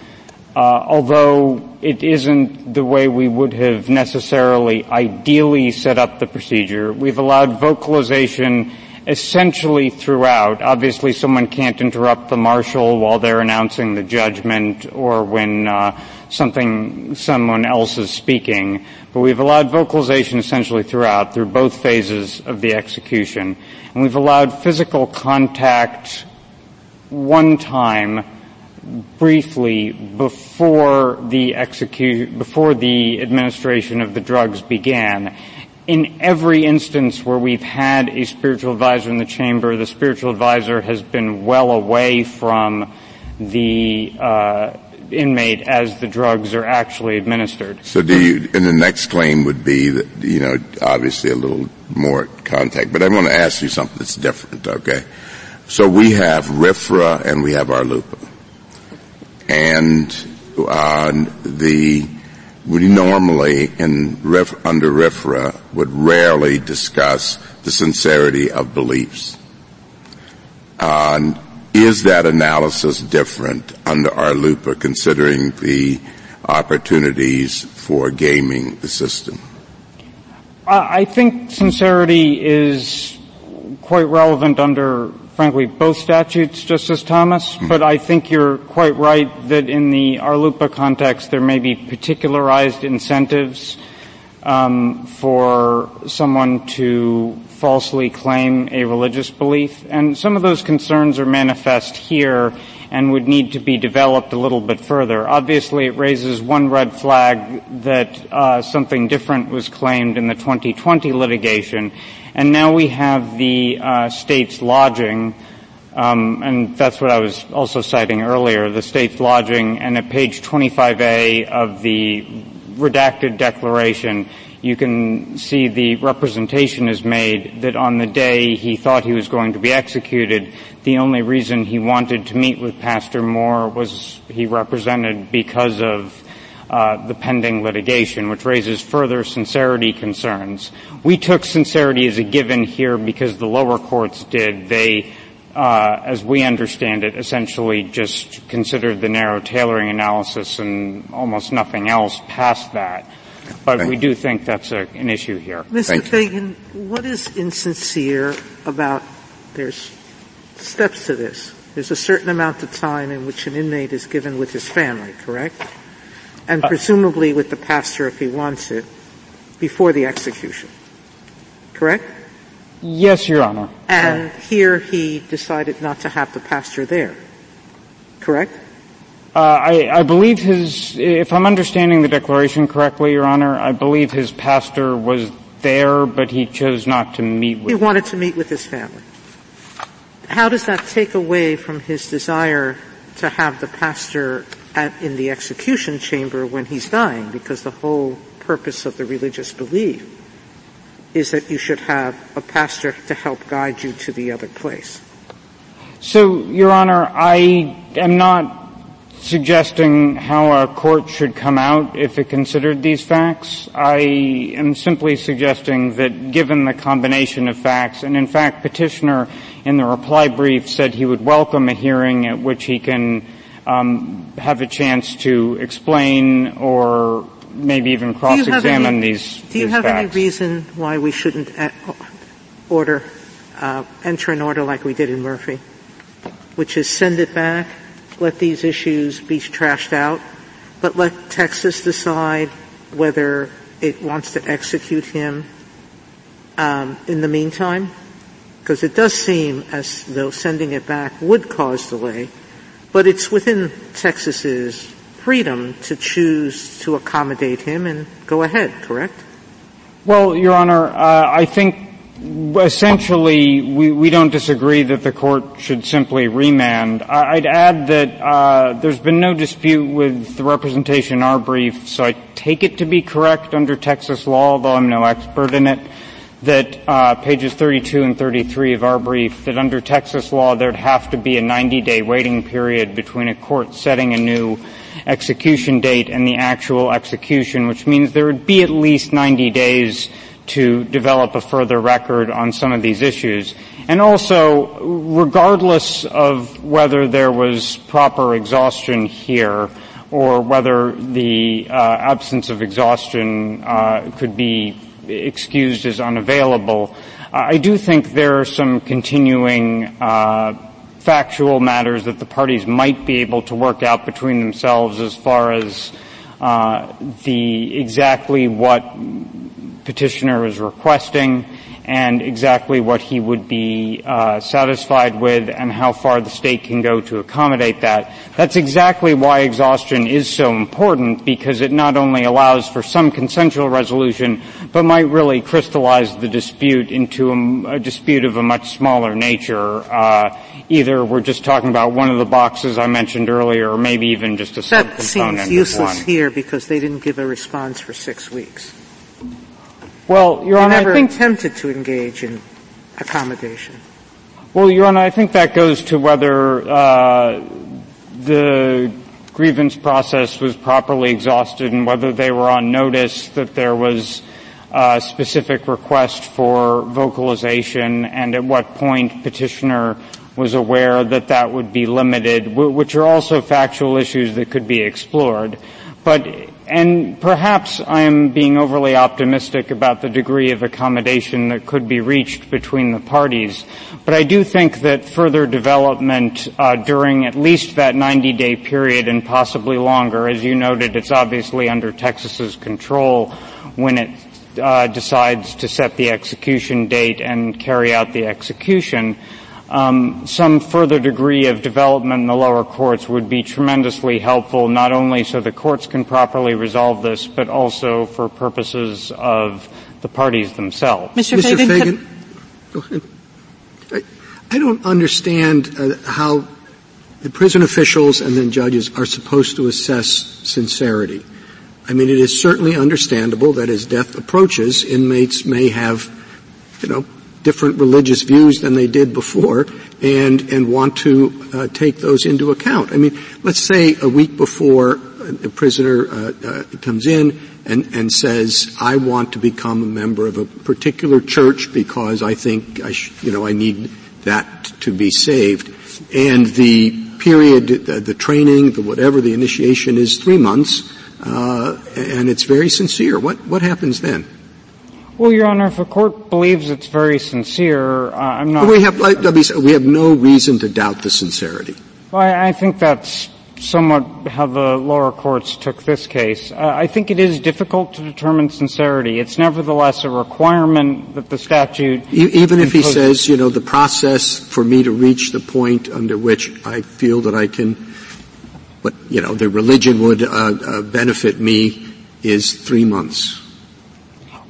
uh, although it isn't the way we would have necessarily ideally set up the procedure, we've allowed vocalization essentially throughout. Obviously, someone can't interrupt the marshal while they're announcing the judgment or when uh, something someone else is speaking. But we've allowed vocalization essentially throughout, through both phases of the execution. And we've allowed physical contact one time briefly before the execute, before the administration of the drugs began. In every instance where we've had a spiritual advisor in the chamber, the spiritual advisor has been well away from the uh, inmate as the drugs are actually administered. So do you, and the next claim would be that, you know, obviously a little more contact, but I want to ask you something that's different, okay? So we have RFRA and we have RLUIPA. And, uh, the, we normally in RIF, under RFRA would rarely discuss the sincerity of beliefs. Uh, is that analysis different under RLUIPA considering the opportunities for gaming the system? I think sincerity is quite relevant under, frankly, both statutes, Justice Thomas, mm-hmm. but I think you're quite right that in the RLUIPA context there may be particularized incentives um, for someone to falsely claim a religious belief. And some of those concerns are manifest here and would need to be developed a little bit further. Obviously, it raises one red flag that uh, something different was claimed in the 2020 litigation, and now we have the uh, state's lodging, um, and that's what I was also citing earlier, the state's lodging, and at page 25A of the redacted declaration, you can see the representation is made that on the day he thought he was going to be executed, the only reason he wanted to meet with Pastor Moore was he represented because of uh, the pending litigation, which raises further sincerity concerns. We took sincerity as a given here because the lower courts did. They, uh, as we understand it, essentially just considered the narrow tailoring analysis and almost nothing else past that. But Thank we do think that's a, an issue here. Mr. Feigin, what is insincere about there's steps to this? There's a certain amount of time in which an inmate is given with his family, correct? And uh, presumably with the pastor if he wants it, before the execution. Correct? Yes, Your Honor. And here he decided not to have the pastor there. Correct? Uh, I, I, believe his, if I'm understanding the declaration correctly, Your Honor, I believe his pastor was there, but he chose not to meet with. He wanted to meet with his family. How does that take away from his desire to have the pastor at, in the execution chamber when he's dying? Because the whole purpose of the religious belief is that you should have a pastor to help guide you to the other place. So, Your Honor, I am not suggesting how a court should come out if it considered these facts. I am simply suggesting that given the combination of facts, and in fact petitioner in the reply brief said he would welcome a hearing at which he can um, have a chance to explain or maybe even cross-examine any, these Do you these have facts. any reason why we shouldn't uh, order, uh, enter an order like we did in Murphy, which is send it back let these issues be trashed out, but let Texas decide whether it wants to execute him um, in the meantime? Because it does seem as though sending it back would cause delay, but it's within Texas's freedom to choose to accommodate him and go ahead, correct? Well, Your Honor, uh, I think essentially, we, we don't disagree that the court should simply remand. I, would add that uh, there's been no dispute with the representation in our brief, so I take it to be correct under Texas law, although I'm no expert in it, that uh, pages 32 and 33 of our brief, that under Texas law there'd have to be a 90-day waiting period between a court setting a new execution date and the actual execution, which means there would be at least 90 days to develop a further record on some of these issues. And also, regardless of whether there was proper exhaustion here, or whether the uh, absence of exhaustion uh, could be excused as unavailable, I do think there are some continuing uh, factual matters that the parties might be able to work out between themselves as far as uh, the exactly what petitioner is requesting and exactly what he would be uh, satisfied with and how far the state can go to accommodate that. That's exactly why exhaustion is so important because it not only allows for some consensual resolution, but might really crystallize the dispute into a, a dispute of a much smaller nature. Uh, either we're just talking about one of the boxes I mentioned earlier, or maybe even just a that subcomponent That seems useless here because they didn't give a response for six weeks. Well, Your Honor, never I think attempted to engage in accommodation. Well, Your Honor, I think that goes to whether uh, the grievance process was properly exhausted and whether they were on notice that there was a specific request for vocalization and at what point petitioner was aware that that would be limited, which are also factual issues that could be explored. But and perhaps I am being overly optimistic about the degree of accommodation that could be reached between the parties, but I do think that further development uh, during at least that 90-day period and possibly longer, as you noted, it's obviously under Texas's control when it uh, decides to set the execution date and carry out the execution um, some further degree of development in the lower courts would be tremendously helpful, not only so the courts can properly resolve this, but also for purposes of the parties themselves. Mr. Mr. Feigin, go ahead. I, I don't understand uh, how the prison officials and then judges are supposed to assess sincerity. I mean, it is certainly understandable that as death approaches, inmates may have, you know, different religious views than they did before and, and want to uh, take those into account. I mean, let's say a week before a prisoner uh, uh, comes in and, and says, I want to become a member of a particular church because I think I sh- you know, I need that to be saved. And the period, the, the training, the whatever, the initiation is three months, uh, and it's very sincere. What, what happens then? Well, Your Honor, if a court believes it's very sincere, uh, I'm not. We have, we have no reason to doubt the sincerity. Well, I, I think that's somewhat how the lower courts took this case. Uh, I think it is difficult to determine sincerity. It's nevertheless a requirement that the statute. even if he says, you know, the process for me to reach the point under which I feel that I can, what you know, the religion would uh, uh, benefit me is three months.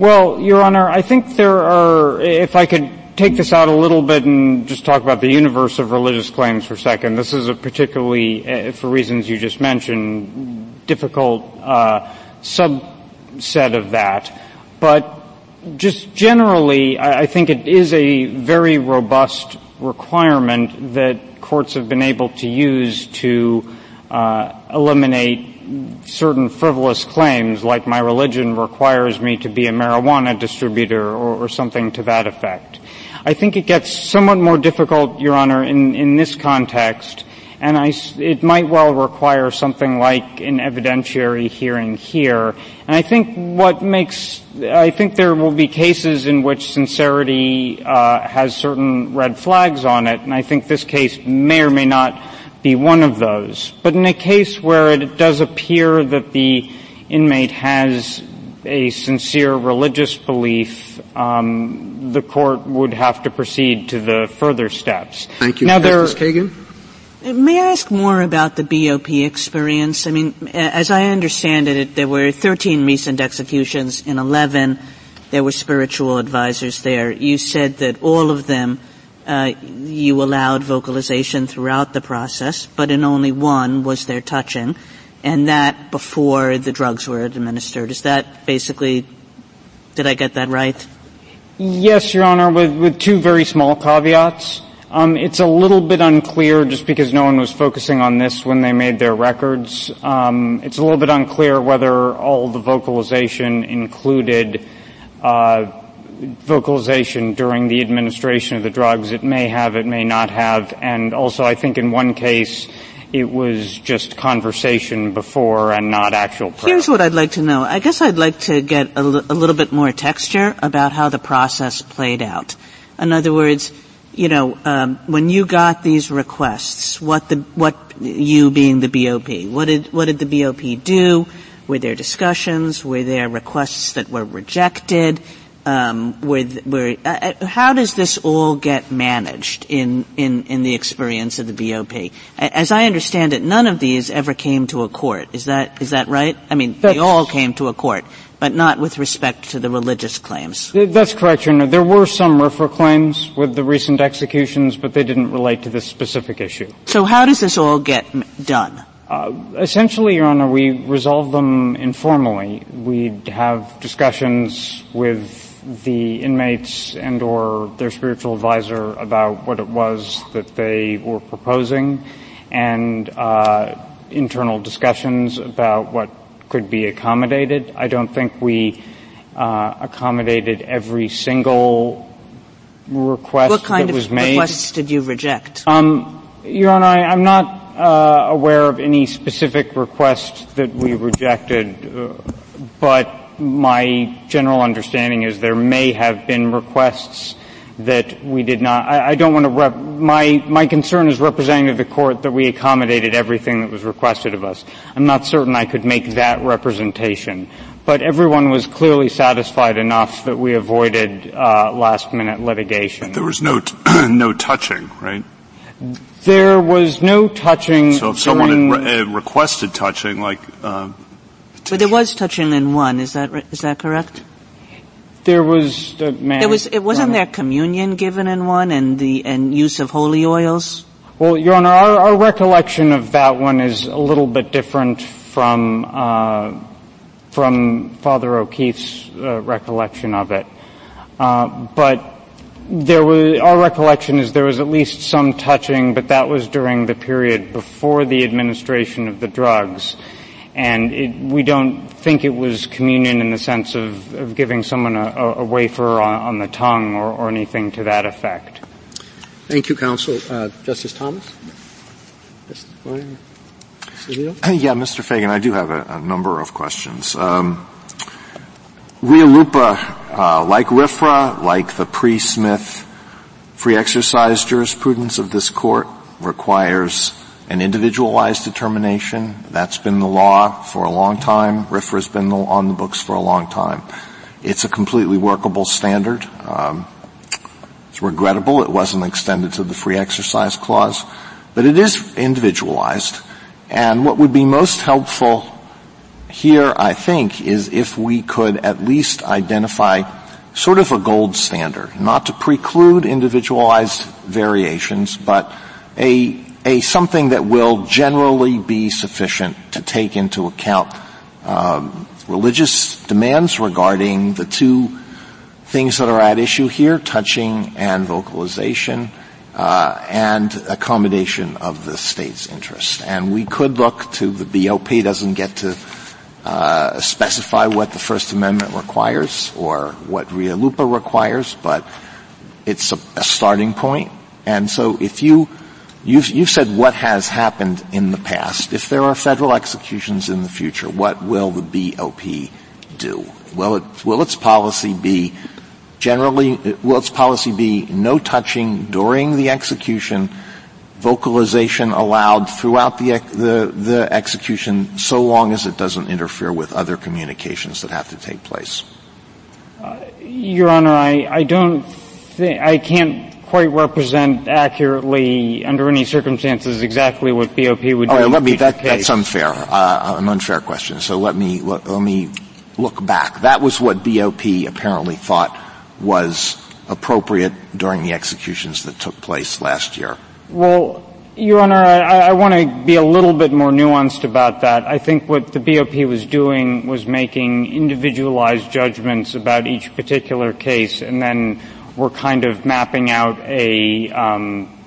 Well, Your Honor, I think there are, if I could take this out a little bit and just talk about the universe of religious claims for a second. This is a particularly, uh, for reasons you just mentioned, difficult uh, subset of that. But just generally, I, I think it is a very robust requirement that courts have been able to use to uh, eliminate certain frivolous claims like my religion requires me to be a marijuana distributor or, or, something to that effect. I think it gets somewhat more difficult, Your Honor, in, in this context, and I, it might well require something like an evidentiary hearing here. And I think what makes, I think there will be cases in which sincerity uh, has certain red flags on it, and I think this case may or may not be one of those. But in a case where it does appear that the inmate has a sincere religious belief, um, the court would have to proceed to the further steps. Thank you, now, Justice Kagan. May I ask more about the BOP experience? I mean, as I understand it, there were 13 recent executions in 11 there were spiritual advisors there. You said that all of them uh, you allowed vocalization throughout the process, but in only one was there touching, and that before the drugs were administered. Is that basically, did I get that right? Yes, Your Honor, with, with two very small caveats. Um, it's a little bit unclear just because no one was focusing on this when they made their records. Um, it's a little bit unclear whether all the vocalization included uh, vocalization during the administration of the drugs. It may have, it may not have, and also I think in one case it was just conversation before and not actual prayer. Here's what I'd like to know. I guess I'd like to get a, l- a little bit more texture about how the process played out. In other words, you know, um, when you got these requests, what the what you being the BOP, what did what did the BOP do? Were there discussions? Were there requests that were rejected? Um, were, were, uh, uh, how does this all get managed in, in, in the experience of the BOP? As I understand it, none of these ever came to a court. Is that is that right? I mean, That's, they all came to a court but not with respect to the religious claims. That's correct, Your Honor. There were some RFRA claims with the recent executions, but they didn't relate to this specific issue. So how does this all get done? Uh, essentially, Your Honor, we resolve them informally. We'd have discussions with the inmates and or their spiritual advisor about what it was that they were proposing and uh, internal discussions about what could be accommodated. I don't think we uh, accommodated every single request what kind that was of made. requests did you reject? Um, Your Honor, I, am not uh, aware of any specific request that we rejected, uh, but my general understanding is there may have been requests that we did not, I, I don't want to, rep, my, my concern is representing to the court that we accommodated everything that was requested of us. I'm not certain I could make that representation. But everyone was clearly satisfied enough that we avoided uh, last minute litigation. But there was no, t- <clears throat> no touching, right? There was no touching. So if someone had re- uh, requested touching, like, uh, but there was touching in one. Is that is that correct? There was uh, man. There was. It wasn't there communion given in one, and the and use of holy oils. Well, Your Honor, our, our recollection of that one is a little bit different from uh, from Father O'Keefe's uh, recollection of it. Uh, but there was our recollection is there was at least some touching, but that was during the period before the administration of the drugs and it, we don't think it was communion in the sense of, of giving someone a, a wafer on, on, the tongue or, or, anything to that effect. Thank you, counsel. Uh, Justice Thomas? Justice <coughs> Yeah, Mr. Feigin, I do have a, a number of questions. Um, RLUIPA, uh, like RFRA, like the pre-Smith free exercise jurisprudence of this court, requires an individualized determination. That's been the law for a long time. RFRA has been on the books for a long time. It's a completely workable standard. Um, it's regrettable it wasn't extended to the free exercise clause, but it is individualized. And what would be most helpful here, I think, is if we could at least identify sort of a gold standard, not to preclude individualized variations, but a a something that will generally be sufficient to take into account um, religious demands regarding the two things that are at issue here, touching and vocalization, uh, and accommodation of the state's interest. And we could look to the BOP doesn't get to uh, specify what the First Amendment requires or what RLUIPA requires, but it's a, a starting point. And so if you You've, you've, said what has happened in the past. If there are federal executions in the future, what will the BOP do? Will, it, will its policy be generally, will its policy be no touching during the execution, vocalization allowed throughout the, the, the execution so long as it doesn't interfere with other communications that have to take place? Uh, Your Honor, I, I don't think, I can't quite represent accurately under any circumstances exactly what BOP would do. Right, let me, that, that's unfair, uh, an unfair question. So let me, let, let me look back. That was what BOP apparently thought was appropriate during the executions that took place last year. Well, Your Honor, I, I want to be a little bit more nuanced about that. I think what the BOP was doing was making individualized judgments about each particular case, and then we're kind of mapping out a um,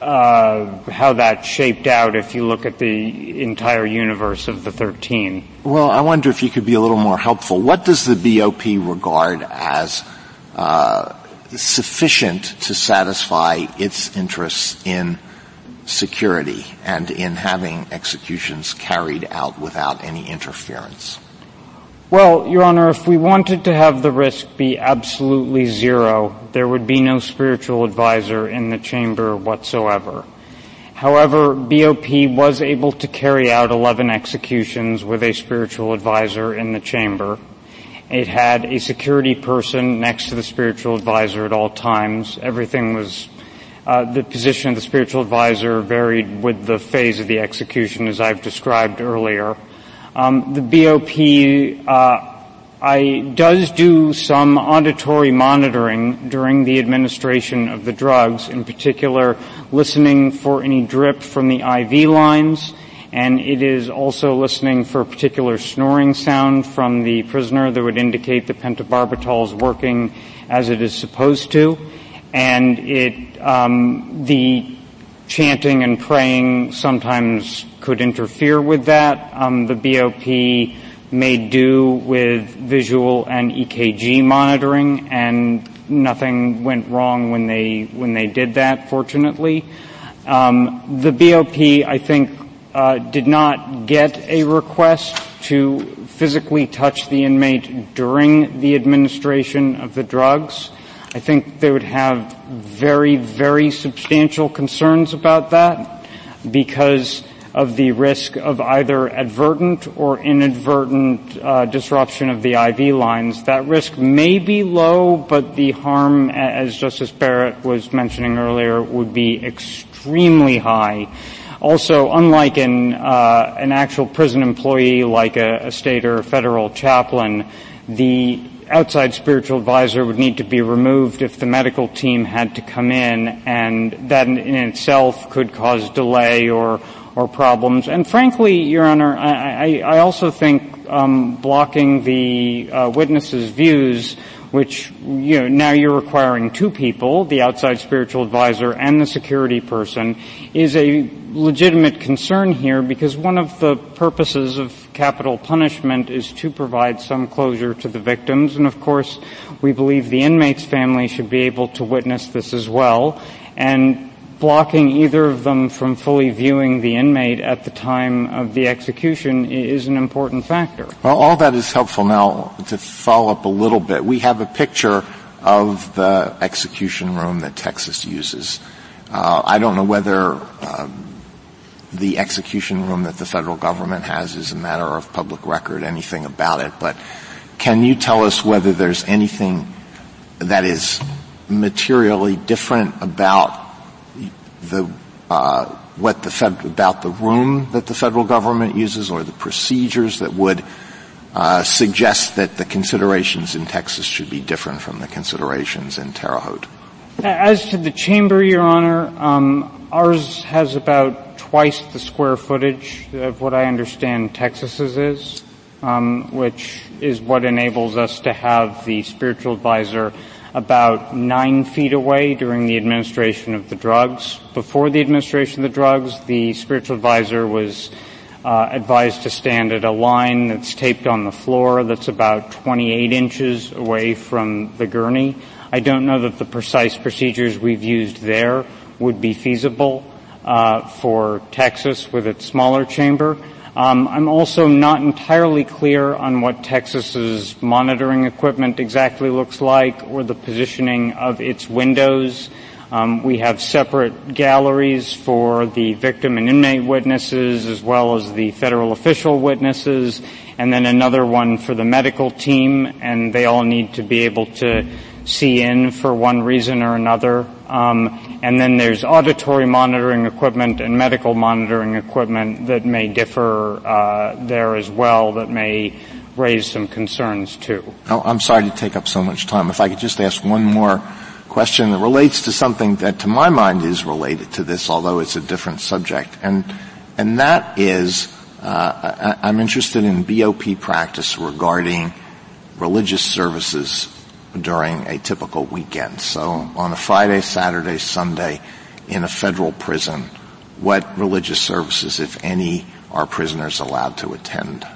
uh, how that shaped out if you look at the entire universe of the 13. Well, I wonder if you could be a little more helpful. What does the BOP regard as uh, sufficient to satisfy its interests in security and in having executions carried out without any interference? Well, Your Honor, if we wanted to have the risk be absolutely zero, there would be no spiritual advisor in the chamber whatsoever. However, BOP was able to carry out 11 executions with a spiritual advisor in the chamber. It had a security person next to the spiritual advisor at all times. Everything was, uh, the position of the spiritual advisor varied with the phase of the execution as I've described earlier. Um, the BOP uh, I, does do some auditory monitoring during the administration of the drugs, in particular listening for any drip from the IV lines, and it is also listening for a particular snoring sound from the prisoner that would indicate the pentobarbital is working as it is supposed to, and it um, the chanting and praying sometimes could interfere with that. Um, the BOP may do with visual and EKG monitoring, and nothing went wrong when they when they did that. Fortunately, um, the BOP I think uh, did not get a request to physically touch the inmate during the administration of the drugs. I think they would have very, very substantial concerns about that because of the risk of either advertent or inadvertent uh, disruption of the IV lines. That risk may be low, but the harm, as Justice Barrett was mentioning earlier, would be extremely high. Also, unlike an, uh, an actual prison employee like a, a state or a federal chaplain, the outside spiritual advisor would need to be removed if the medical team had to come in, and that in itself could cause delay or or problems. And frankly, Your Honor, I, I, also think um, blocking the uh, witnesses' views which you know, now you're requiring two people, the outside spiritual advisor and the security person, is a legitimate concern here because one of the purposes of capital punishment is to provide some closure to the victims, and of course, we believe the inmate's family should be able to witness this as well. And blocking either of them from fully viewing the inmate at the time of the execution is an important factor. Well, all that is helpful. Now, to follow up a little bit, we have a picture of the execution room that Texas uses. Uh, I don't know whether um, the execution room that the federal government has is a matter of public record, anything about it, but can you tell us whether there's anything that is materially different about the uh, what the fed, about the room that the federal government uses or the procedures that would uh, suggest that the considerations in Texas should be different from the considerations in Terre Haute. As to the chamber, Your Honor, um, ours has about twice the square footage of what I understand Texas's is, um, which is what enables us to have the spiritual advisor about nine feet away during the administration of the drugs. Before the administration of the drugs, the spiritual advisor was uh, advised to stand at a line that's taped on the floor that's about 28 inches away from the gurney. I don't know that the precise procedures we've used there would be feasible uh, for Texas with its smaller chamber. Um, I'm also not entirely clear on what Texas's monitoring equipment exactly looks like or the positioning of its windows. Um, we have separate galleries for the victim and inmate witnesses as well as the federal official witnesses and then another one for the medical team and they all need to be able to see in for one reason or another. Um, and then there's auditory monitoring equipment and medical monitoring equipment that may differ uh, there as well, that may raise some concerns too. I'm sorry to take up so much time. If I could just ask one more question that relates to something that to my mind is related to this, although it's a different subject. And, and that is, uh, I, I'm interested in BOP practice regarding religious services during a typical weekend. So on a Friday, Saturday, Sunday in a federal prison, what religious services, if any, are prisoners allowed to attend?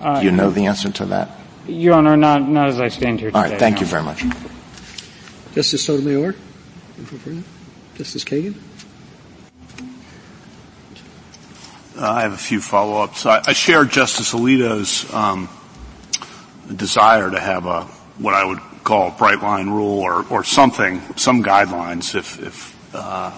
Uh, Do you know the answer to that? Your Honor, not, not as I stand here today. All right, thank no. you very much. Justice Sotomayor? Justice Kagan? Uh, I have a few follow-ups. I, I share Justice Alito's um, desire to have a what I would call a bright line rule or, or something, some guidelines if, if uh,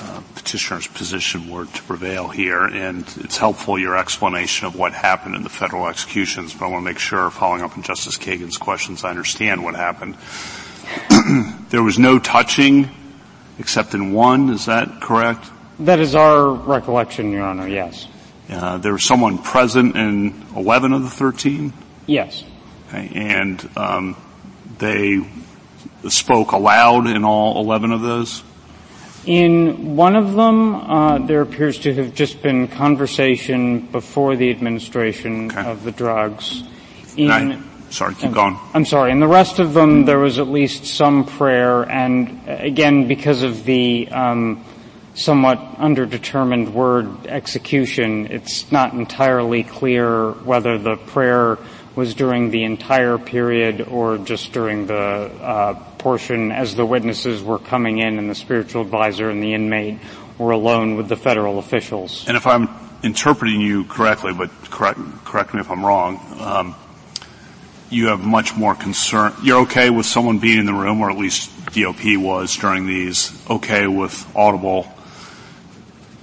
uh, petitioner's position were to prevail here. And it's helpful your explanation of what happened in the federal executions, but I want to make sure, following up on Justice Kagan's questions, I understand what happened. <clears throat> there was no touching except in one, is that correct? That is our recollection, Your Honor, yes. Uh, there was someone present in 11 of the 13? Yes. And um, they spoke aloud in all 11 of those? In one of them, uh, there appears to have just been conversation before the administration okay. of the drugs. In, I, sorry, keep going. I'm sorry. In the rest of them, there was at least some prayer, and again, because of the um, somewhat underdetermined word execution, it's not entirely clear whether the prayer was during the entire period or just during the uh, portion as the witnesses were coming in and the spiritual advisor and the inmate were alone with the federal officials. And if I'm interpreting you correctly, but correct, correct me if I'm wrong, um, you have much more concern. You're okay with someone being in the room, or at least BOP was during these. Okay with audible.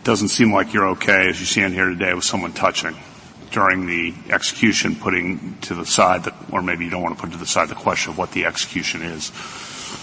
Doesn't seem like you're okay as you stand here today with someone touching during the execution, putting to the side, the, or maybe you don't want to put to the side the question of what the execution is.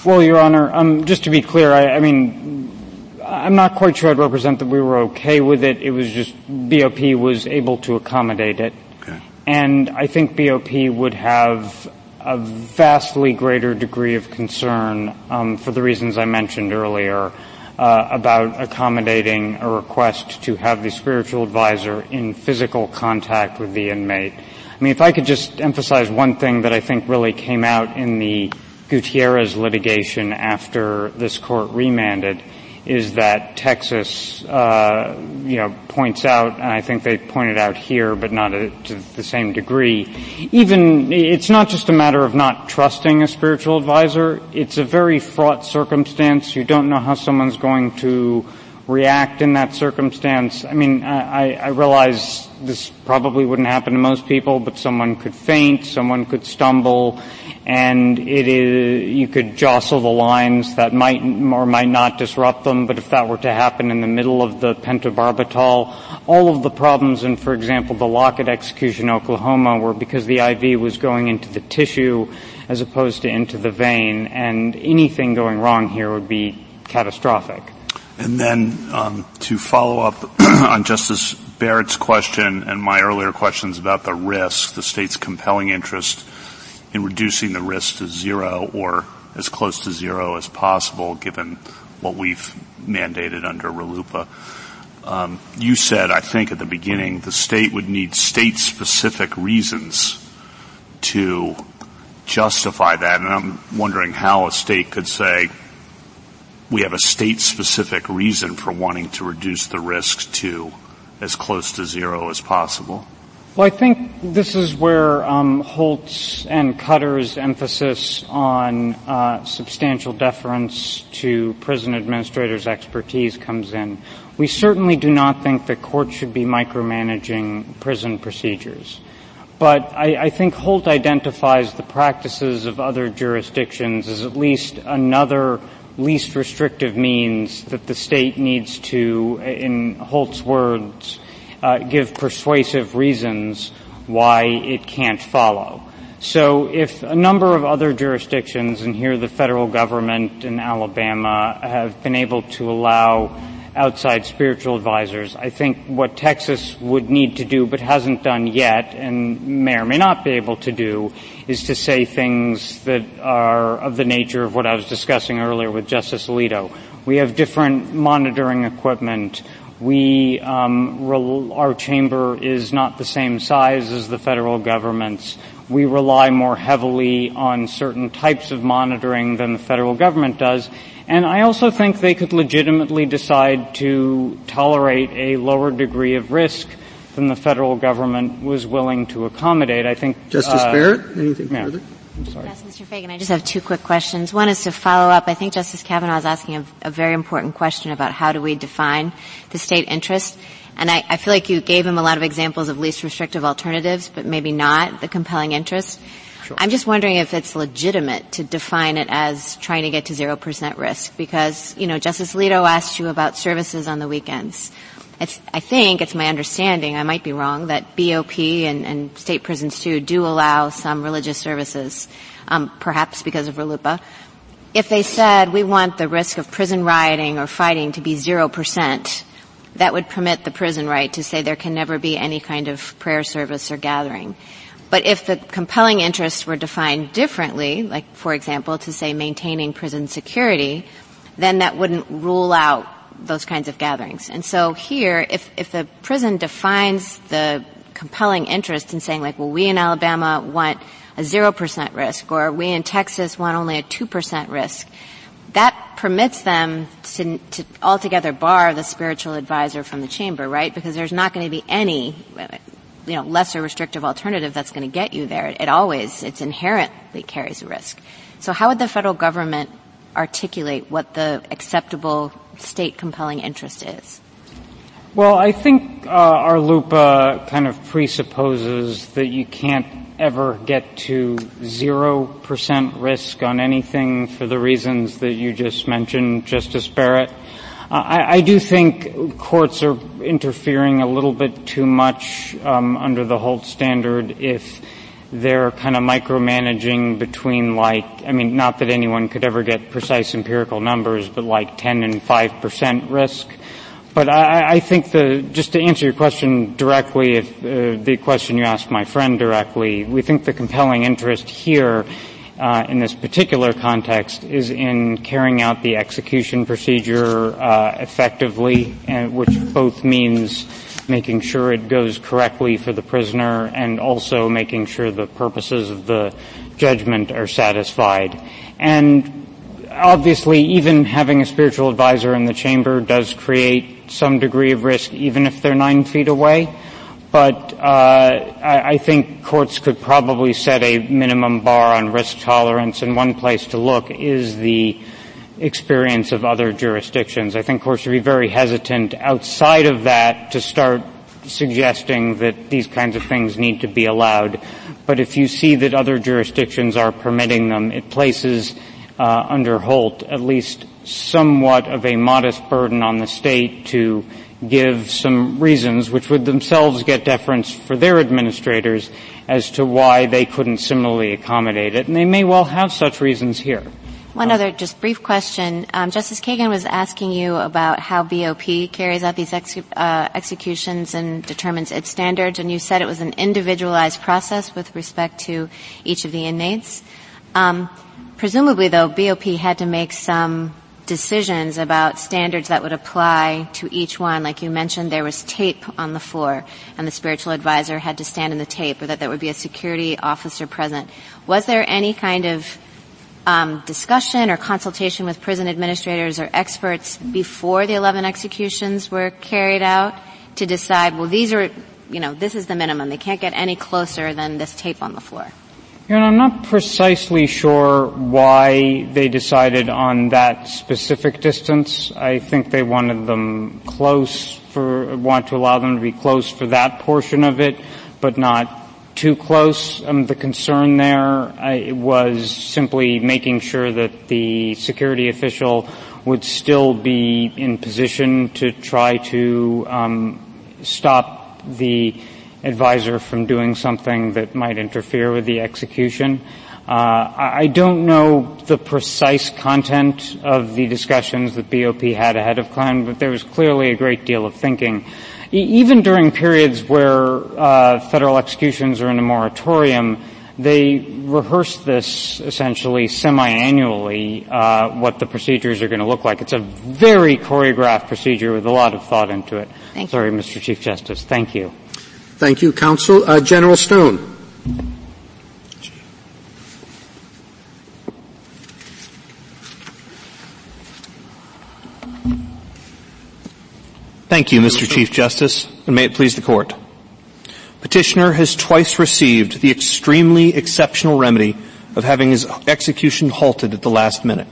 Well, Your Honor, um, just to be clear, I, I mean, I'm not quite sure I'd represent that we were okay with it. It was just BOP was able to accommodate it. Okay. And I think BOP would have a vastly greater degree of concern um, for the reasons I mentioned earlier uh, about accommodating a request to have the spiritual advisor in physical contact with the inmate. I mean, if I could just emphasize one thing that I think really came out in the Gutierrez litigation after this court remanded is that Texas, uh, you know, points out, and I think they pointed out here, but not a, to the same degree. Even it's not just a matter of not trusting a spiritual advisor; it's a very fraught circumstance. You don't know how someone's going to react in that circumstance. I mean, I, I realize this probably wouldn't happen to most people, but someone could faint, someone could stumble, and it is, you could jostle the lines that might or might not disrupt them, but if that were to happen in the middle of the pentobarbital, all of the problems in, for example, the Lockett execution in Oklahoma were because the IV was going into the tissue as opposed to into the vein, and anything going wrong here would be catastrophic. And then um, to follow up <clears throat> on Justice Barrett's question and my earlier questions about the risk, the state's compelling interest in reducing the risk to zero or as close to zero as possible given what we've mandated under RLUIPA. Um, you said, I think at the beginning, the state would need state-specific reasons to justify that, and I'm wondering how a state could say, we have a state-specific reason for wanting to reduce the risk to as close to zero as possible. Well, I think this is where um, Holt's and Cutter's emphasis on uh, substantial deference to prison administrators' expertise comes in. We certainly do not think that courts should be micromanaging prison procedures. But I, I think Holt identifies the practices of other jurisdictions as at least another least restrictive means that the state needs to, in Holt's words, uh, give persuasive reasons why it can't follow. So if a number of other jurisdictions, and here the federal government in Alabama, have been able to allow outside spiritual advisors. I think what Texas would need to do but hasn't done yet and may or may not be able to do is to say things that are of the nature of what I was discussing earlier with Justice Alito. We have different monitoring equipment. We, um, our chamber is not the same size as the federal government's. We rely more heavily on certain types of monitoring than the federal government does. And I also think they could legitimately decide to tolerate a lower degree of risk than the federal government was willing to accommodate. I think Justice uh, Barrett, anything yeah. further? Yes, Mr. Feigin, I just have two quick questions. One is to follow up. I think Justice Kavanaugh is asking a, a very important question about how do we define the state interest. And I, I, feel like you gave him a lot of examples of least restrictive alternatives, but maybe not the compelling interest. Sure. I'm just wondering if it's legitimate to define it as trying to get to 0% risk because, you know, Justice Alito asked you about services on the weekends. It's, I think it's my understanding, I might be wrong, that BOP and, and state prisons too do allow some religious services, um, perhaps because of RLUIPA. If they said we want the risk of prison rioting or fighting to be 0%, that would permit the prison right to say there can never be any kind of prayer service or gathering. But if the compelling interests were defined differently, like for example to say maintaining prison security, then that wouldn't rule out those kinds of gatherings. And so here, if, if the prison defines the compelling interest in saying like, well, we in Alabama want a 0% risk or we in Texas want only a 2% risk, that permits them to, to, altogether bar the spiritual advisor from the chamber, right? Because there's not going to be any you know, lesser restrictive alternative that's going to get you there. It always, it's inherently carries a risk. So how would the federal government articulate what the acceptable state compelling interest is? Well, I think uh, RLUIPA kind of presupposes that you can't ever get to zero percent risk on anything for the reasons that you just mentioned, Justice Barrett. I, I, do think courts are interfering a little bit too much um, under the Holt standard if they're kind of micromanaging between like, I mean, not that anyone could ever get precise empirical numbers, but like 10 and 5% risk. But I, I think the, just to answer your question directly, if uh, the question you asked my friend directly, we think the compelling interest here uh, in this particular context is in carrying out the execution procedure uh, effectively, and, which both means making sure it goes correctly for the prisoner and also making sure the purposes of the judgment are satisfied. And obviously, even having a spiritual advisor in the chamber does create some degree of risk, even if they're nine feet away but uh, I, I, think courts could probably set a minimum bar on risk tolerance, and one place to look is the experience of other jurisdictions. I think courts should be very hesitant outside of that to start suggesting that these kinds of things need to be allowed. But if you see that other jurisdictions are permitting them, it places uh, under Holt at least somewhat of a modest burden on the state to give some reasons which would themselves get deference for their administrators as to why they couldn't similarly accommodate it. And they may well have such reasons here. One other just brief question. Um, Justice Kagan was asking you about how BOP carries out these ex- uh, executions and determines its standards, and you said it was an individualized process with respect to each of the inmates. Um, presumably, though, BOP had to make some decisions about standards that would apply to each one. Like you mentioned, there was tape on the floor and the spiritual advisor had to stand in the tape or that there would be a security officer present. Was there any kind of um, discussion or consultation with prison administrators or experts before the 11 executions were carried out to decide, well, these are, you know, this is the minimum. They can't get any closer than this tape on the floor? You know, I'm not precisely sure why they decided on that specific distance. I think they wanted them close for, want to allow them to be close for that portion of it, but not too close. Um, the concern there uh, was simply making sure that the security official would still be in position to try to um, stop the advisor from doing something that might interfere with the execution. Uh, I don't know the precise content of the discussions that BOP had ahead of Klan, but there was clearly a great deal of thinking. E- even during periods where uh, federal executions are in a moratorium, they rehearse this essentially semi-annually, uh, what the procedures are going to look like. It's a very choreographed procedure with a lot of thought into it. Thank Sorry, you. Mr. Chief Justice. Thank you. Thank you, counsel. Uh, General Stone. Thank you, Mr. Chief Justice, and may it please the court. Petitioner has twice received the extremely exceptional remedy of having his execution halted at the last minute.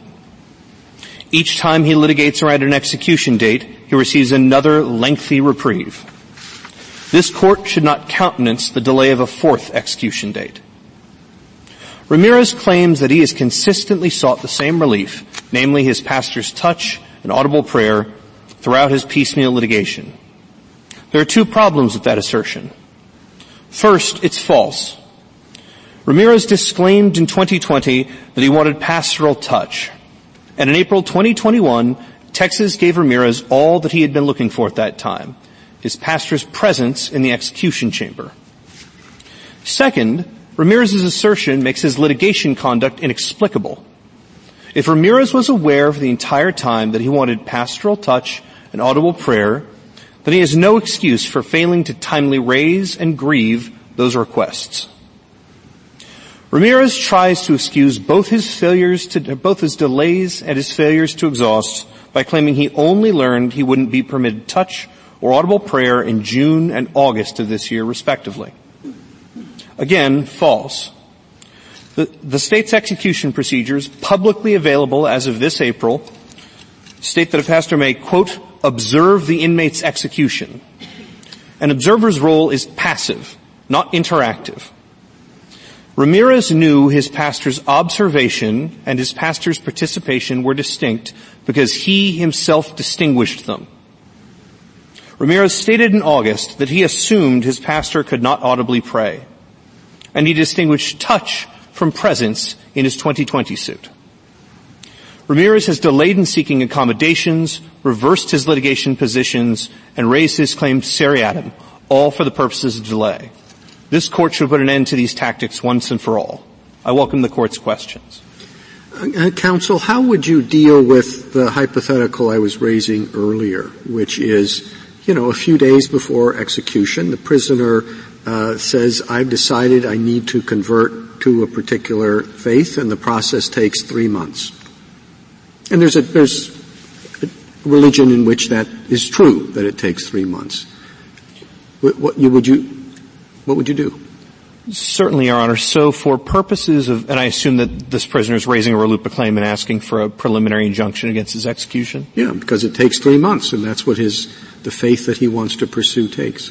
Each time he litigates around an execution date, he receives another lengthy reprieve. This court should not countenance the delay of a fourth execution date. Ramirez claims that he has consistently sought the same relief, namely his pastor's touch and audible prayer throughout his piecemeal litigation. There are two problems with that assertion. First, it's false. Ramirez disclaimed in 2020 that he wanted pastoral touch. And in April 2021, Texas gave Ramirez all that he had been looking for at that time, his pastor's presence in the execution chamber. Second, Ramirez's assertion makes his litigation conduct inexplicable. If Ramirez was aware for the entire time that he wanted pastoral touch and audible prayer, then he has no excuse for failing to timely raise and grieve those requests. Ramirez tries to excuse both his failures to, both his delays and his failures to exhaust by claiming he only learned he wouldn't be permitted touch or audible prayer in June and August of this year respectively. Again, false. The, the state's execution procedures, publicly available as of this April, state that a pastor may, quote, observe the inmate's execution. An observer's role is passive, not interactive. Ramirez knew his pastor's observation and his pastor's participation were distinct because he himself distinguished them. Ramirez stated in August that he assumed his pastor could not audibly pray, and he distinguished touch from presence in his 2020 suit. Ramirez has delayed in seeking accommodations, reversed his litigation positions, and raised his claim seriatim, all for the purposes of delay. This court should put an end to these tactics once and for all. I welcome the court's questions. Uh, counsel, how would you deal with the hypothetical I was raising earlier, which is, you know, a few days before execution, the prisoner uh, says, "I've decided I need to convert to a particular faith," and the process takes three months. And there's a there's a religion in which that is true that it takes three months. What, what you, would you what would you do? Certainly, Your Honor. So for purposes of, and I assume that this prisoner is raising a RLUIPA claim and asking for a preliminary injunction against his execution? Yeah, because it takes three months, and that's what his, the faith that he wants to pursue takes.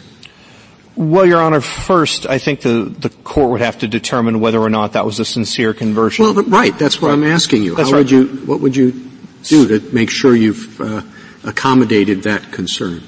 Well, Your Honor, first, I think the, the court would have to determine whether or not that was a sincere conversion. Well, right, that's what right. I'm asking you. That's How right. would you, what would you do to make sure you've uh, accommodated that concern?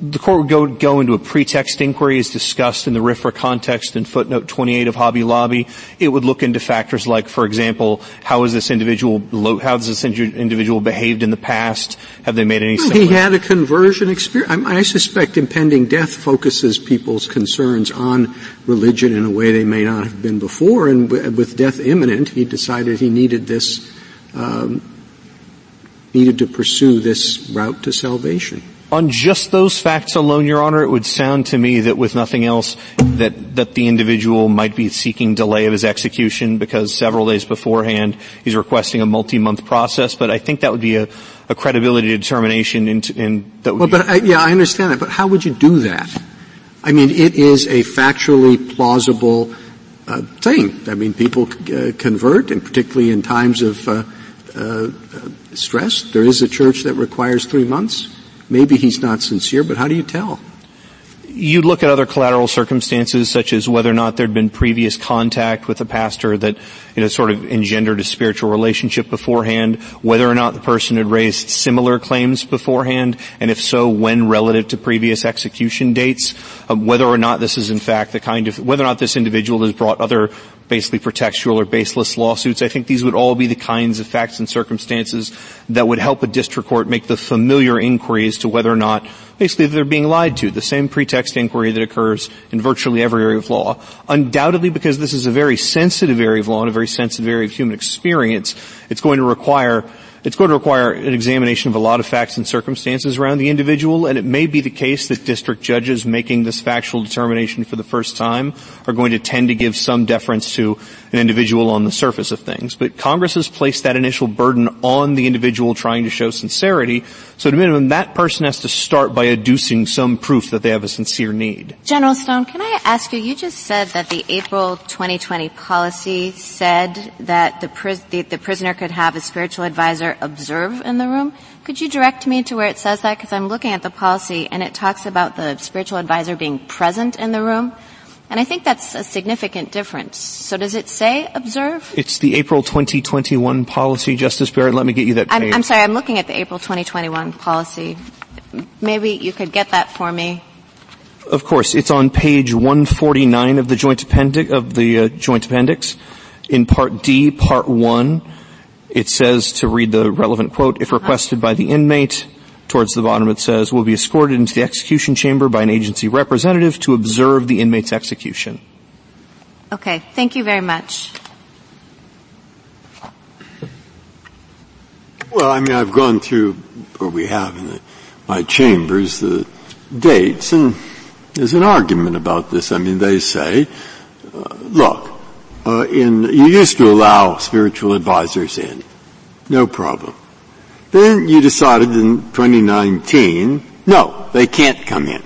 The court would go, go into a pretext inquiry as discussed in the RFRA context in footnote 28 of Hobby Lobby. It would look into factors like, for example, how is this individual, how has this individual behaved in the past? Have they made any well, He had a conversion experience. I, I suspect impending death focuses people's concerns on religion in a way they may not have been before, and with death imminent, he decided he needed this, um, needed to pursue this route to salvation. On just those facts alone, Your Honor, it would sound to me that with nothing else, that, that the individual might be seeking delay of his execution because several days beforehand he's requesting a multi-month process, but I think that would be a, a credibility determination in, in that would well, but I, yeah, I understand that, but how would you do that? I mean, it is a factually plausible uh, thing. I mean, people uh, convert, and particularly in times of uh, uh stress, there is a church that requires three months maybe he's not sincere, but how do you tell? You'd look at other collateral circumstances, such as whether or not there'd been previous contact with a pastor that, you know, sort of engendered a spiritual relationship beforehand, whether or not the person had raised similar claims beforehand, and if so, when relative to previous execution dates, um, whether or not this is in fact the kind of, whether or not this individual has brought other basically pretextual or baseless lawsuits. I think these would all be the kinds of facts and circumstances that would help a district court make the familiar inquiry as to whether or not basically they're being lied to, the same pretext inquiry that occurs in virtually every area of law. Undoubtedly because this is a very sensitive area of law and a very sensitive area of human experience, it's going to require it's going to require an examination of a lot of facts and circumstances around the individual, and it may be the case that district judges making this factual determination for the first time are going to tend to give some deference to an individual on the surface of things. But Congress has placed that initial burden on the individual trying to show sincerity, so at a minimum, that person has to start by adducing some proof that they have a sincere need. General Stone, can I ask you, you just said that the April 2020 policy said that the, the, the prisoner could have a spiritual advisor observe in the room. Could you direct me to where it says that? Because I'm looking at the policy and it talks about the spiritual advisor being present in the room. And I think that's a significant difference. So does it say observe? It's the April 2021 policy, Justice Barrett. Let me get you that I'm, I'm sorry, I'm looking at the April 2021 policy. Maybe you could get that for me. Of course, it's on page 149 of the joint appendix, of the uh, joint appendix. In part D, part 1, it says to read the relevant quote, if requested by the inmate, towards the bottom it says, will be escorted into the execution chamber by an agency representative to observe the inmate's execution. Okay, thank you very much. Well, I mean, I've gone through, or we have in the, my chambers, the dates, and there's an argument about this. I mean, they say, uh, look, uh, in, you used to allow spiritual advisors in. No problem. Then you decided in 2019, no, they can't come in.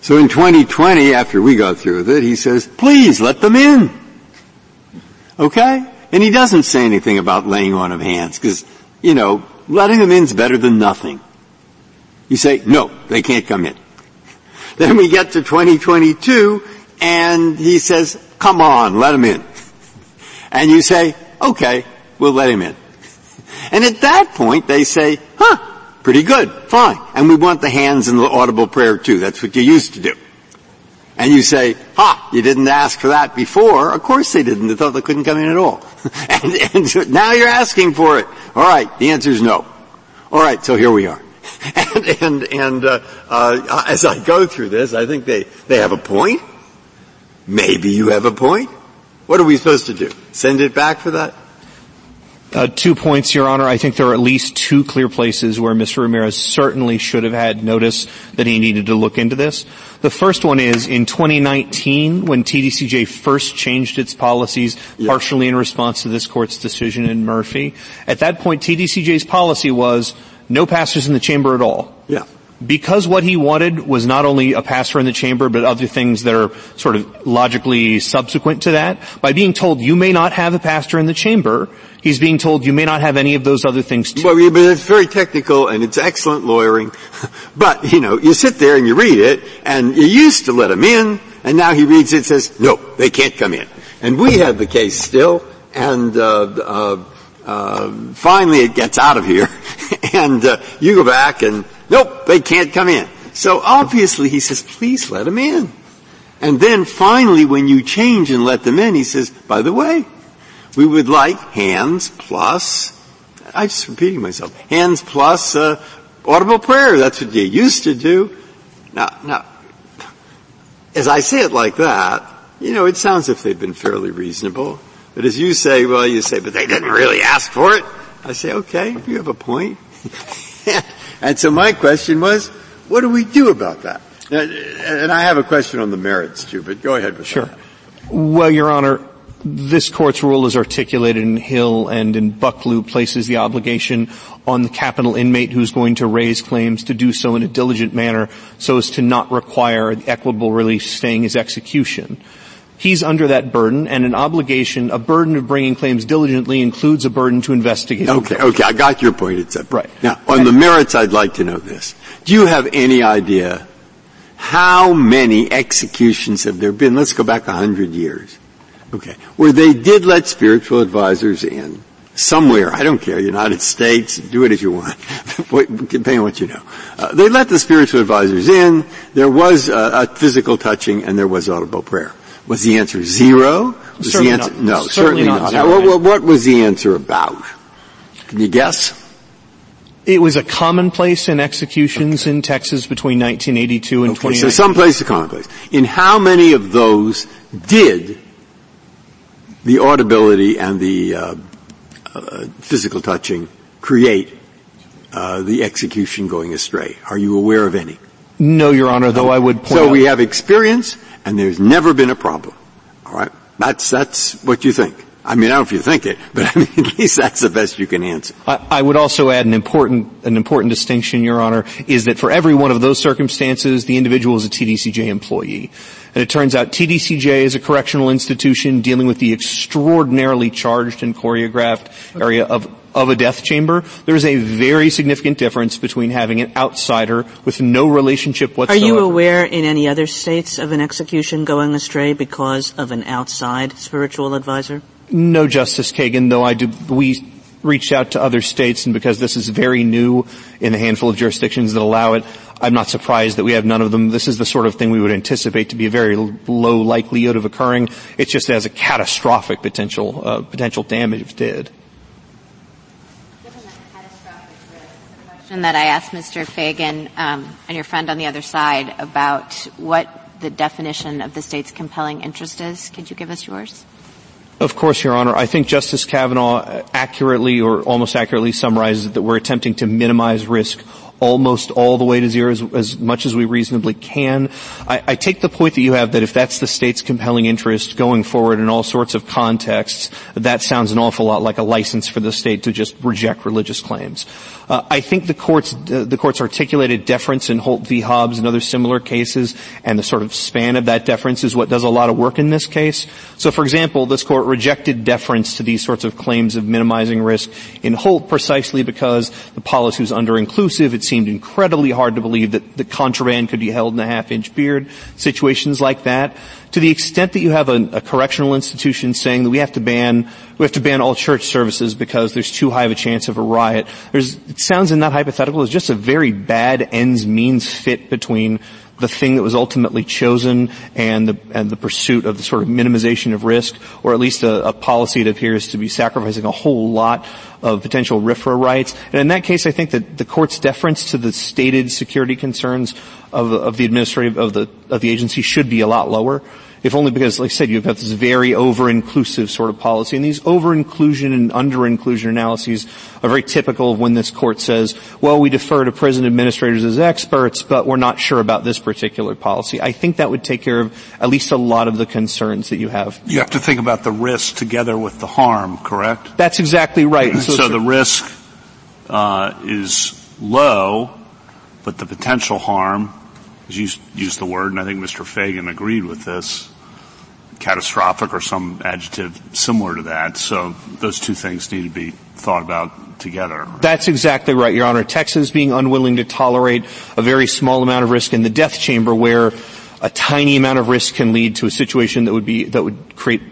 So in 2020, after we got through with it, he says, please let them in. Okay? And he doesn't say anything about laying on of hands, because, you know, letting them in is better than nothing. You say, no, they can't come in. <laughs> Then we get to 2022, and he says, come on, let him in. <laughs> And you say, okay, we'll let him in. And at that point they say, huh, pretty good, fine. And we want the hands and the audible prayer too. That's what you used to do. And you say, ha, you didn't ask for that before. Of course they didn't. They thought they couldn't come in at all. <laughs> and, and now you're asking for it. All right, the answer is no. All right, so here we are. <laughs> and and, and uh, uh, as I go through this, I think they, they have a point. Maybe you have a point. What are we supposed to do? Send it back for that? Uh, two points, Your Honor. I think there are at least two clear places where Mr. Ramirez certainly should have had notice that he needed to look into this. The first one is in 2019 when TDCJ first changed its policies, yeah. partially in response to this court's decision in Murphy. At that point, TDCJ's policy was no pastors in the chamber at all. Yeah because what he wanted was not only a pastor in the chamber, but other things that are sort of logically subsequent to that, by being told you may not have a pastor in the chamber, he's being told you may not have any of those other things too. Well, but it's very technical and it's excellent lawyering. <laughs> but, you know, you sit there and you read it, and you used to let him in, and now he reads it and says, no, they can't come in. And we have the case still, and, uh, uh, uh, finally it gets out of here, <laughs> and, uh, you go back and Nope, they can't come in. So obviously he says, please let them in. And then finally when you change and let them in, he says, by the way, we would like hands plus, I'm just repeating myself, hands plus uh, audible prayer. That's what you used to do. Now, now, as I say it like that, you know, it sounds if they've been fairly reasonable. But as you say, well, you say, but they didn't really ask for it. I say, okay, you have a point. <laughs> And so my question was, what do we do about that? And I have a question on the merits too, but go ahead with sure. that. Well, Your Honor, this court's rule is articulated in Hill and in Bucklew places the obligation on the capital inmate who's going to raise claims to do so in a diligent manner so as to not require equitable release staying his execution he's under that burden and an obligation, a burden of bringing claims diligently includes a burden to investigate. Okay, okay, I got your point. It's up. Right. Now, on the merits, I'd like to know this. Do you have any idea how many executions have there been? Let's go back a hundred years. Okay. Where they did let spiritual advisors in. Somewhere, I don't care, United States, do it if you want, <laughs> depending on what you know. Uh, they let the spiritual advisors in, there was a, a physical touching, and there was audible prayer. Was the answer zero? Was Certainly the answer, not. No, Certainly certainly, not not. What, what- what was the answer about? Can you guess? It was a commonplace in executions in Texas between 1982 and Okay, 2019. so someplace to commonplace. In how many of those did the audibility and the uh, uh, physical touching create uh, the execution going astray? Are you aware of any? No, Your Honor, though I would point So out we have experience, and there's never been a problem. All right, that's that's what you think. I mean, I don't know if you think it, but <laughs> I mean, at least that's the best you can answer. I, I would also add an important, an important distinction, Your Honor, is that for every one of those circumstances, the individual is a TDCJ employee. And it turns out TDCJ is a correctional institution dealing with the extraordinarily charged and choreographed area of, of a death chamber. There's a very significant difference between having an outsider with no relationship whatsoever. Are you aware in any other states of an execution going astray because of an outside spiritual advisor? No, Justice Kagan, though I do, we reached out to other states and because this is very new in the handful of jurisdictions that allow it, I'm not surprised that we have none of them. This is the sort of thing we would anticipate to be a very low likelihood of occurring. It's just as a catastrophic potential, uh, potential damage if it did. Question that I asked Mr. Feigin um, and your friend on the other side about what the definition of the state's compelling interest is. Could you give us yours? Of course, Your Honor. I think Justice Kavanaugh accurately or almost accurately summarizes that we're attempting to minimize risk almost all the way to zero as, as much as we reasonably can. I, I, take the point that you have that if that's the state's compelling interest going forward in all sorts of contexts, that sounds an awful lot like a license for the state to just reject religious claims. Uh, I think the courts, uh, the courts articulated deference in Holt v. Hobbs and other similar cases, and the sort of span of that deference is what does a lot of work in this case. So, for example, this court rejected deference to these sorts of claims of minimizing risk in Holt precisely because the policy was under-inclusive. It seemed incredibly hard to believe that the contraband could be held in a half-inch beard. Situations like that. To the extent that you have a, a correctional institution saying that we have to ban we have to ban all church services because there's too high of a chance of a riot. There's, it sounds in that hypothetical as just a very bad ends means fit between the thing that was ultimately chosen and the, and the pursuit of the sort of minimization of risk, or at least a, a policy that appears to be sacrificing a whole lot of potential RFRA rights. And in that case, I think that the court's deference to the stated security concerns of, of the administrative, of the, of the agency should be a lot lower if only because, like I said, you've got this very over-inclusive sort of policy. And these over-inclusion and under-inclusion analyses are very typical of when this court says, well, we defer to prison administrators as experts, but we're not sure about this particular policy. I think that would take care of at least a lot of the concerns that you have. You have to think about the risk together with the harm, correct? That's exactly right. so, so the risk uh, is low, but the potential harm as you used the word, and I think Mr. Feigin agreed with this, catastrophic or some adjective similar to that. So those two things need to be thought about together. That's exactly right, Your Honor. Texas being unwilling to tolerate a very small amount of risk in the death chamber where a tiny amount of risk can lead to a situation that would be, that would create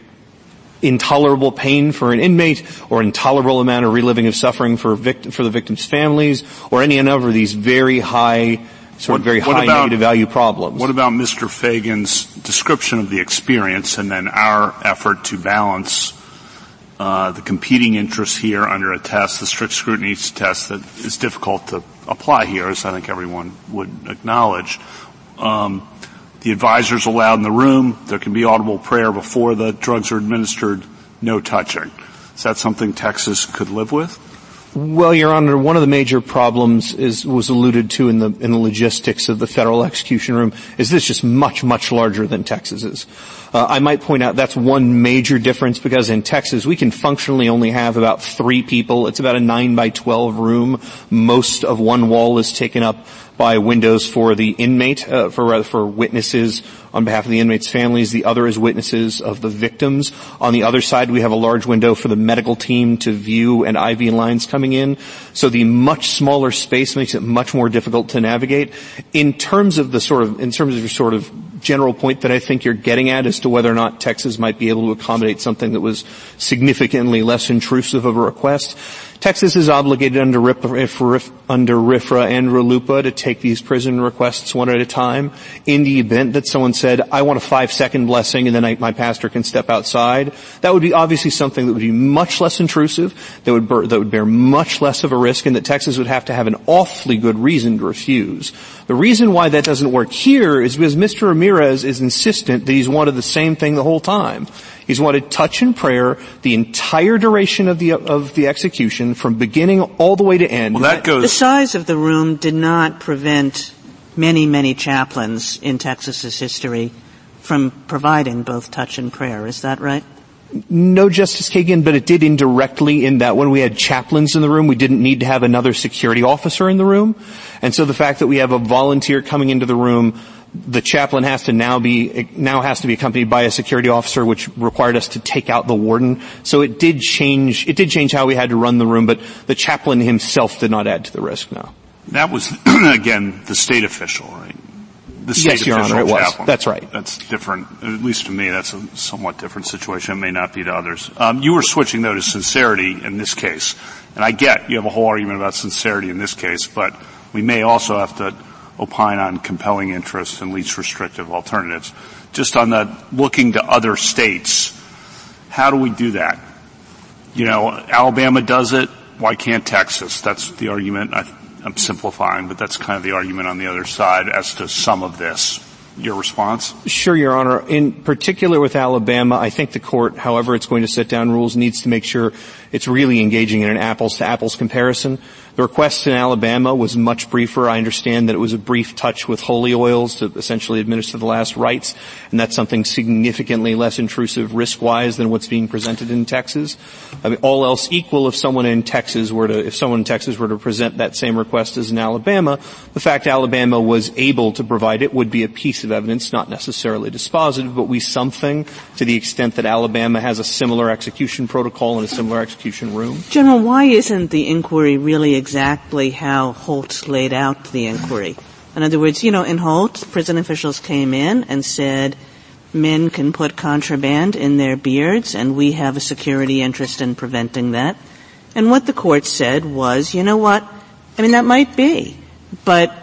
intolerable pain for an inmate or intolerable amount of reliving of suffering for victim, for the victim's families or any number of these very high sort of very high about, negative value problems. What about Mr. Feigin's description of the experience and then our effort to balance uh, the competing interests here under a test, the strict scrutiny test that is difficult to apply here, as I think everyone would acknowledge. Um, the advisors allowed in the room. There can be audible prayer before the drugs are administered. No touching. Is that something Texas could live with? Well, Your Honor, one of the major problems is, was alluded to in the, in the logistics of the federal execution room is this just much, much larger than Texas is. Uh, I might point out that's one major difference because in Texas we can functionally only have about three people. It's about a 9 by 12 room. Most of one wall is taken up by windows for the inmate, uh, for, for witnesses on behalf of the inmates' families. The other is witnesses of the victims. On the other side, we have a large window for the medical team to view and IV lines coming in. So the much smaller space makes it much more difficult to navigate. In terms of the sort of, in terms of your sort of general point that I think you're getting at as to whether or not Texas might be able to accommodate something that was significantly less intrusive of a request, Texas is obligated under RIFRA, under RFRA and RLUIPA to take these prison requests one at a time. In the event that someone said, I want a five second blessing and then I, my pastor can step outside, that would be obviously something that would be much less intrusive, that would, that would bear much less of a risk and that Texas would have to have an awfully good reason to refuse. The reason why that doesn't work here is because Mr. Ramirez is insistent that he's wanted the same thing the whole time. He's wanted touch and prayer the entire duration of the of the execution, from beginning all the way to end. Well, that goes. The size of the room did not prevent many, many chaplains in Texas's history from providing both touch and prayer. Is that right? No, Justice Kagan, but it did indirectly in that when we had chaplains in the room, we didn't need to have another security officer in the room. And so the fact that we have a volunteer coming into the room the chaplain has to now be now has to be accompanied by a security officer, which required us to take out the warden. So it did change. It did change how we had to run the room, but the chaplain himself did not add to the risk. Now that was <clears throat> again the state official, right? The state yes, Your official Honor, it chaplain. was. That's right. That's different. At least to me, that's a somewhat different situation. It may not be to others. Um, you were switching though to sincerity in this case, and I get you have a whole argument about sincerity in this case, but we may also have to opine on compelling interests and least restrictive alternatives. Just on the looking to other states, how do we do that? You know, Alabama does it. Why can't Texas? That's the argument. I, I'm simplifying, but that's kind of the argument on the other side as to some of this. Your response? Sure, Your Honor. In particular with Alabama, I think the court, however it's going to set down rules, needs to make sure it's really engaging in an apples to apples comparison. The request in Alabama was much briefer. I understand that it was a brief touch with holy oils to essentially administer the last rites, and that's something significantly less intrusive risk-wise than what's being presented in Texas. I mean, all else equal, if someone in Texas were to, if someone in Texas were to present that same request as in Alabama, the fact Alabama was able to provide it would be a piece of evidence, not necessarily dispositive, but we something to the extent that Alabama has a similar execution protocol and a similar execution room. General, why isn't the inquiry really exactly how Holt laid out the inquiry. In other words, you know, in Holt, prison officials came in and said, men can put contraband in their beards and we have a security interest in preventing that. And what the court said was, you know what? I mean, that might be, but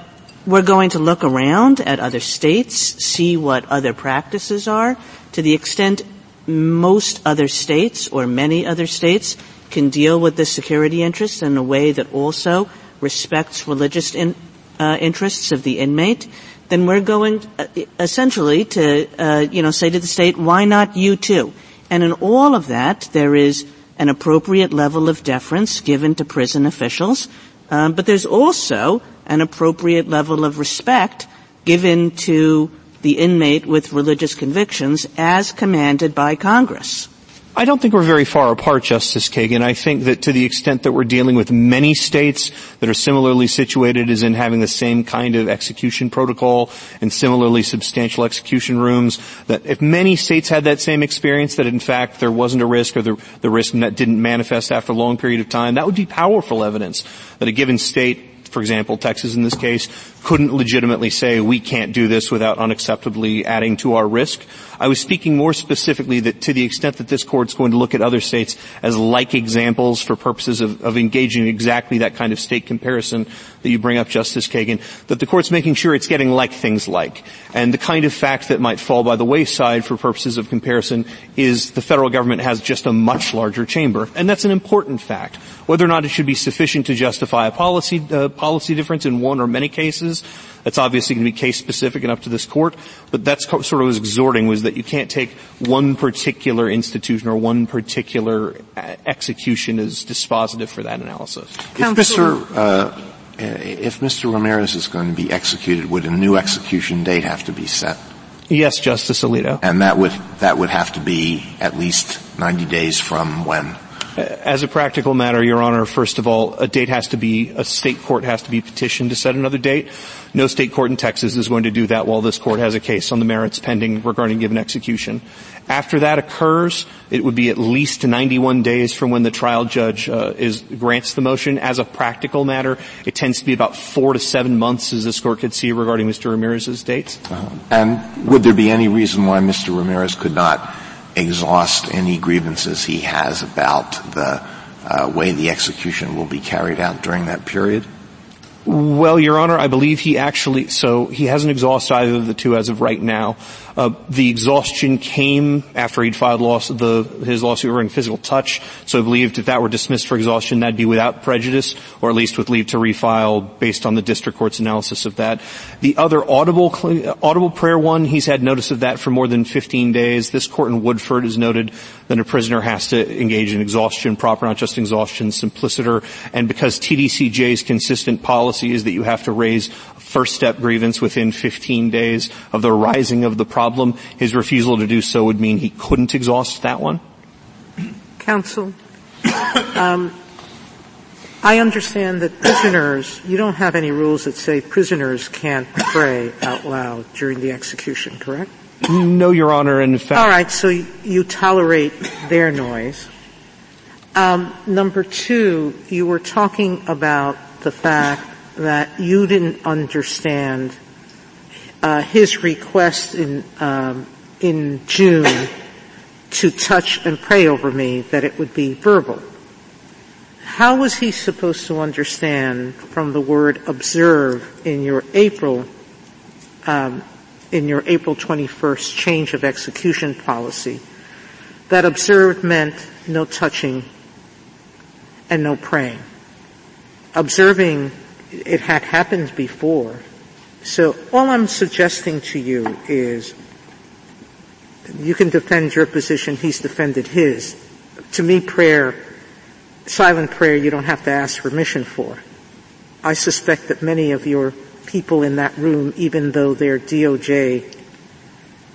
we're going to look around at other states, see what other practices are. To the extent most other states or many other states can deal with the security interests in a way that also respects religious in, uh, interests of the inmate, then we're going uh, essentially to, uh, you know, say to the state, why not you too? And in all of that, there is an appropriate level of deference given to prison officials, um, but there's also an appropriate level of respect given to the inmate with religious convictions as commanded by Congress. I don't think we're very far apart, Justice Kagan. I think that to the extent that we're dealing with many states that are similarly situated as in having the same kind of execution protocol and similarly substantial execution rooms, that if many states had that same experience, that in fact there wasn't a risk or the, the risk didn't manifest after a long period of time, that would be powerful evidence that a given state for example, Texas in this case, couldn't legitimately say we can't do this without unacceptably adding to our risk. I was speaking more specifically that to the extent that this court's going to look at other states as like examples for purposes of, of engaging exactly that kind of state comparison that you bring up, Justice Kagan, that the court's making sure it's getting like things like. And the kind of fact that might fall by the wayside for purposes of comparison is the federal government has just a much larger chamber. And that's an important fact. Whether or not it should be sufficient to justify a policy, uh, policy difference in one or many cases, that's obviously going to be case specific and up to this court. But that's sort of was exhorting was that you can't take one particular institution or one particular uh, execution as dispositive for that analysis. If Mr. Uh, if Mr. Ramirez is going to be executed, would a new execution date have to be set? Yes, Justice Alito. And that would that would have to be at least 90 days from when? As a practical matter, Your Honor, first of all, a date has to be, a state court has to be petitioned to set another date. No state court in Texas is going to do that while this court has a case on the merits pending regarding given execution. After that occurs, it would be at least 91 days from when the trial judge uh, is grants the motion. As a practical matter, it tends to be about four to seven months, as this court could see regarding Mr. Ramirez's dates. Uh-huh. And would there be any reason why Mr. Ramirez could not exhaust any grievances he has about the uh, way the execution will be carried out during that period? Well, Your Honor, I believe he actually, so he hasn't exhausted either of the two as of right now. Uh, the exhaustion came after he'd filed loss, the, his lawsuit regarding physical touch, so I believed if that were dismissed for exhaustion, that'd be without prejudice, or at least with leave to refile based on the district court's analysis of that. The other audible, audible prayer one, he's had notice of that for more than 15 days. This court in Woodford has noted that a prisoner has to engage in exhaustion, proper, not just exhaustion, simpliciter, and because TDCJ's consistent policy is that you have to raise first step grievance within 15 days of the rising of the problem. His refusal to do so would mean he couldn't exhaust that one. Counsel, um, I understand that prisoners, you don't have any rules that say prisoners can't pray out loud during the execution, correct? No, Your Honor, in fact. All right, so you tolerate their noise. Um, number two, you were talking about the fact that you didn't understand uh, his request in um, in June to touch and pray over me that it would be verbal. How was he supposed to understand from the word observe in your April um, in your April 21st change of execution policy that observe meant no touching and no praying? Observing it had happened before. So all I'm suggesting to you is you can defend your position, he's defended his. To me, prayer, silent prayer, you don't have to ask permission for. I suspect that many of your people in that room, even though they're DOJ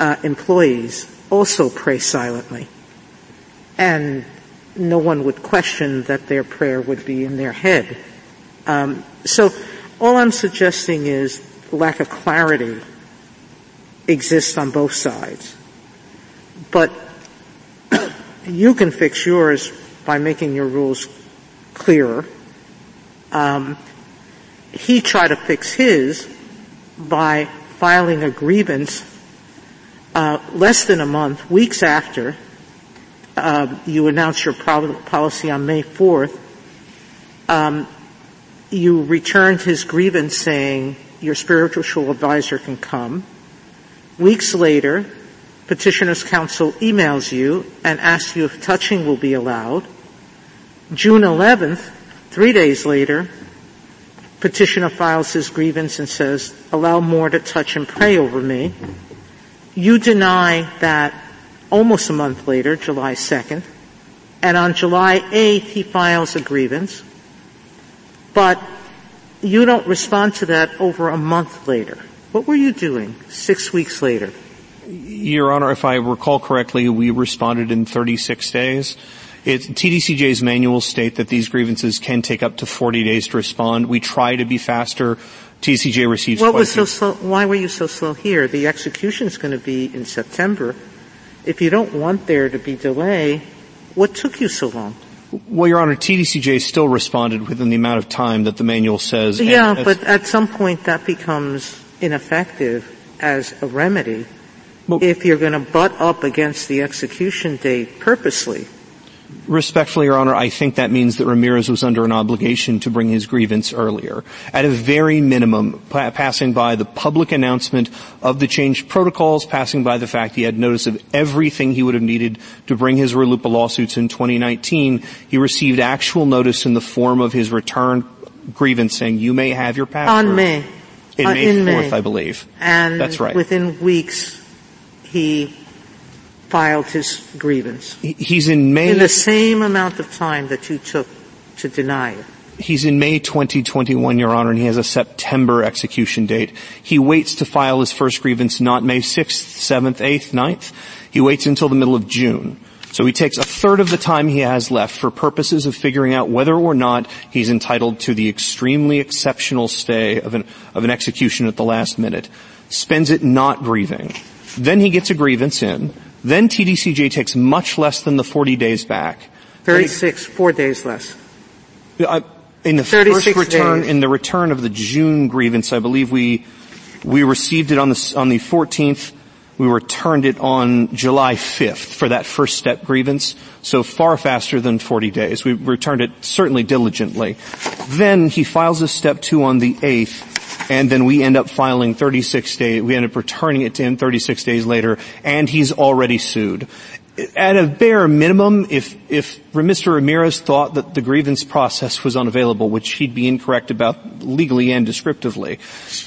uh, employees, also pray silently. And no one would question that their prayer would be in their head. Um, so all I'm suggesting is lack of clarity exists on both sides. But <clears throat> you can fix yours by making your rules clearer. Um, he tried to fix his by filing a grievance uh, less than a month, weeks after uh, you announced your policy on May 4th. Um, you returned his grievance saying your spiritual advisor can come. Weeks later, petitioner's counsel emails you and asks you if touching will be allowed. June 11th, three days later, petitioner files his grievance and says, allow more to touch and pray over me. You deny that almost a month later, July 2nd, and on July 8th he files a grievance but you don't respond to that over a month later. What were you doing six weeks later? Your Honor, if I recall correctly, we responded in 36 days. It, TDCJ's manuals state that these grievances can take up to 40 days to respond. We try to be faster. TCJ receives. What was so slow? Why were you so slow here? The execution is going to be in September. If you don't want there to be delay, what took you so long? Well, Your Honor, TDCJ still responded within the amount of time that the manual says. Yeah, but at some point that becomes ineffective as a remedy well, if you're going to butt up against the execution date purposely. Respectfully, Your Honor, I think that means that Ramirez was under an obligation to bring his grievance earlier. At a very minimum, pa- passing by the public announcement of the changed protocols, passing by the fact he had notice of everything he would have needed to bring his RLUIPA lawsuits in 2019, he received actual notice in the form of his return grievance saying, you may have your password. On May. In uh, May in 4th, May. I believe. And That's right. within weeks, he filed his grievance. He's in May. In the same amount of time that you took to deny it. He's in May 2021, Your Honor, and he has a September execution date. He waits to file his first grievance not May 6th, 7th, 8th, 9th. He waits until the middle of June. So he takes a third of the time he has left for purposes of figuring out whether or not he's entitled to the extremely exceptional stay of an, of an execution at the last minute. Spends it not grieving. Then he gets a grievance in. Then TDCJ takes much less than the 40 days back. 36, four days less. Uh, in the first return, days. in the return of the June grievance, I believe we, we received it on the, on the 14th. We returned it on July 5th for that first step grievance, so far faster than 40 days. We returned it certainly diligently. Then he files a step two on the 8th, and then we end up filing 36 days, we end up returning it to him 36 days later, and he's already sued at a bare minimum, if, if Mr. Ramirez thought that the grievance process was unavailable, which he'd be incorrect about legally and descriptively,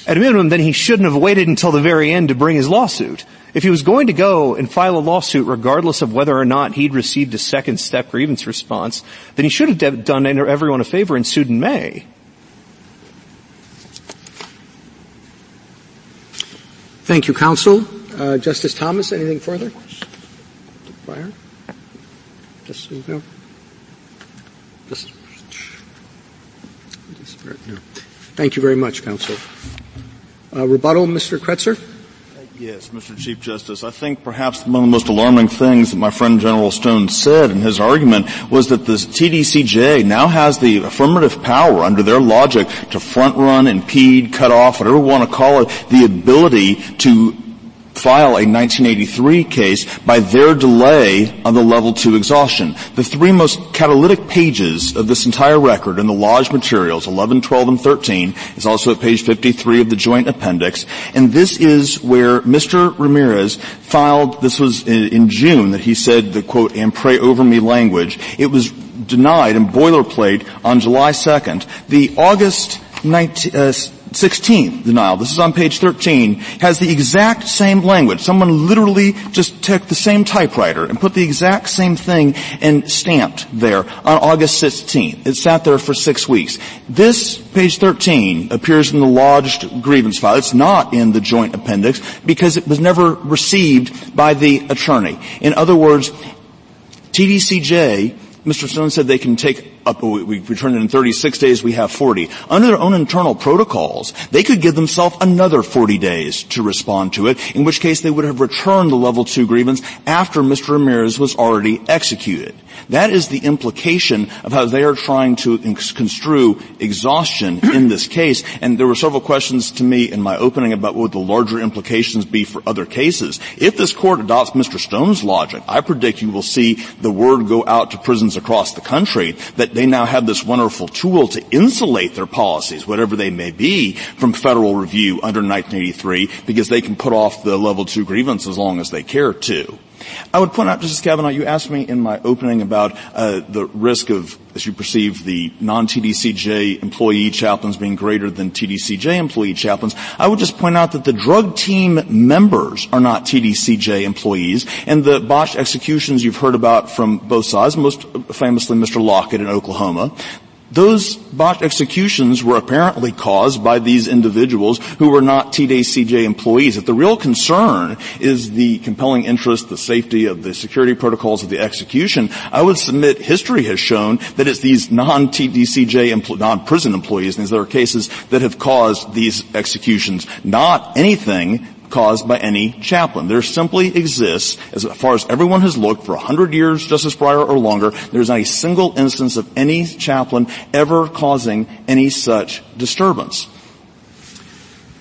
at a minimum, then he shouldn't have waited until the very end to bring his lawsuit. If he was going to go and file a lawsuit regardless of whether or not he'd received a second step grievance response, then he should have done everyone a favor and sued in May. Thank you, counsel. Uh, Justice Thomas, anything further? Breyer? Just, no. Just, no. Thank you very much, counsel. Uh, rebuttal, Mr. Kretzer? Yes, Mr. Chief Justice. I think perhaps one of the most alarming things that my friend General Stone said in his argument was that the TDCJ now has the affirmative power under their logic to front run, impede, cut off, whatever you want to call it, the ability to file a 1983 case by their delay on the level two exhaustion. The three most catalytic pages of this entire record in the lodge materials, 11, 12, and 13, is also at page 53 of the joint appendix. And this is where Mr. Ramirez filed, this was in June that he said the quote, and pray over me language. It was denied in boilerplate on July 2nd. The August 19, uh, 16 denial, this is on page 13, has the exact same language. Someone literally just took the same typewriter and put the exact same thing and stamped there on August 16th. It sat there for six weeks. This, page 13, appears in the lodged grievance file. It's not in the joint appendix because it was never received by the attorney. In other words, TDCJ Mr. Stone said they can take we return it in 36 days, we have 40. Under their own internal protocols, they could give themselves another 40 days to respond to it, in which case they would have returned the level 2 grievance after Mr. Ramirez was already executed. That is the implication of how they are trying to construe exhaustion in this case. And there were several questions to me in my opening about what would the larger implications be for other cases. If this court adopts Mr. Stone's logic, I predict you will see the word go out to prisons across the country that they now have this wonderful tool to insulate their policies, whatever they may be, from federal review under 1983 because they can put off the level two grievance as long as they care to. I would point out, Justice Kavanaugh, you asked me in my opening about uh, the risk of, as you perceive, the non-TDCJ employee chaplains being greater than TDCJ employee chaplains. I would just point out that the drug team members are not TDCJ employees, and the botched executions you've heard about from both sides, most famously Mr. Lockett in Oklahoma, those botched executions were apparently caused by these individuals who were not TDCJ employees. If the real concern is the compelling interest, the safety of the security protocols of the execution, I would submit history has shown that it's these non-TDCJ, non-prison employees, and there are cases that have caused these executions, not anything caused by any chaplain. There simply exists, as far as everyone has looked for a hundred years, Justice Breyer or longer, there's not a single instance of any chaplain ever causing any such disturbance.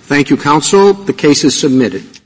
Thank you, counsel. The case is submitted.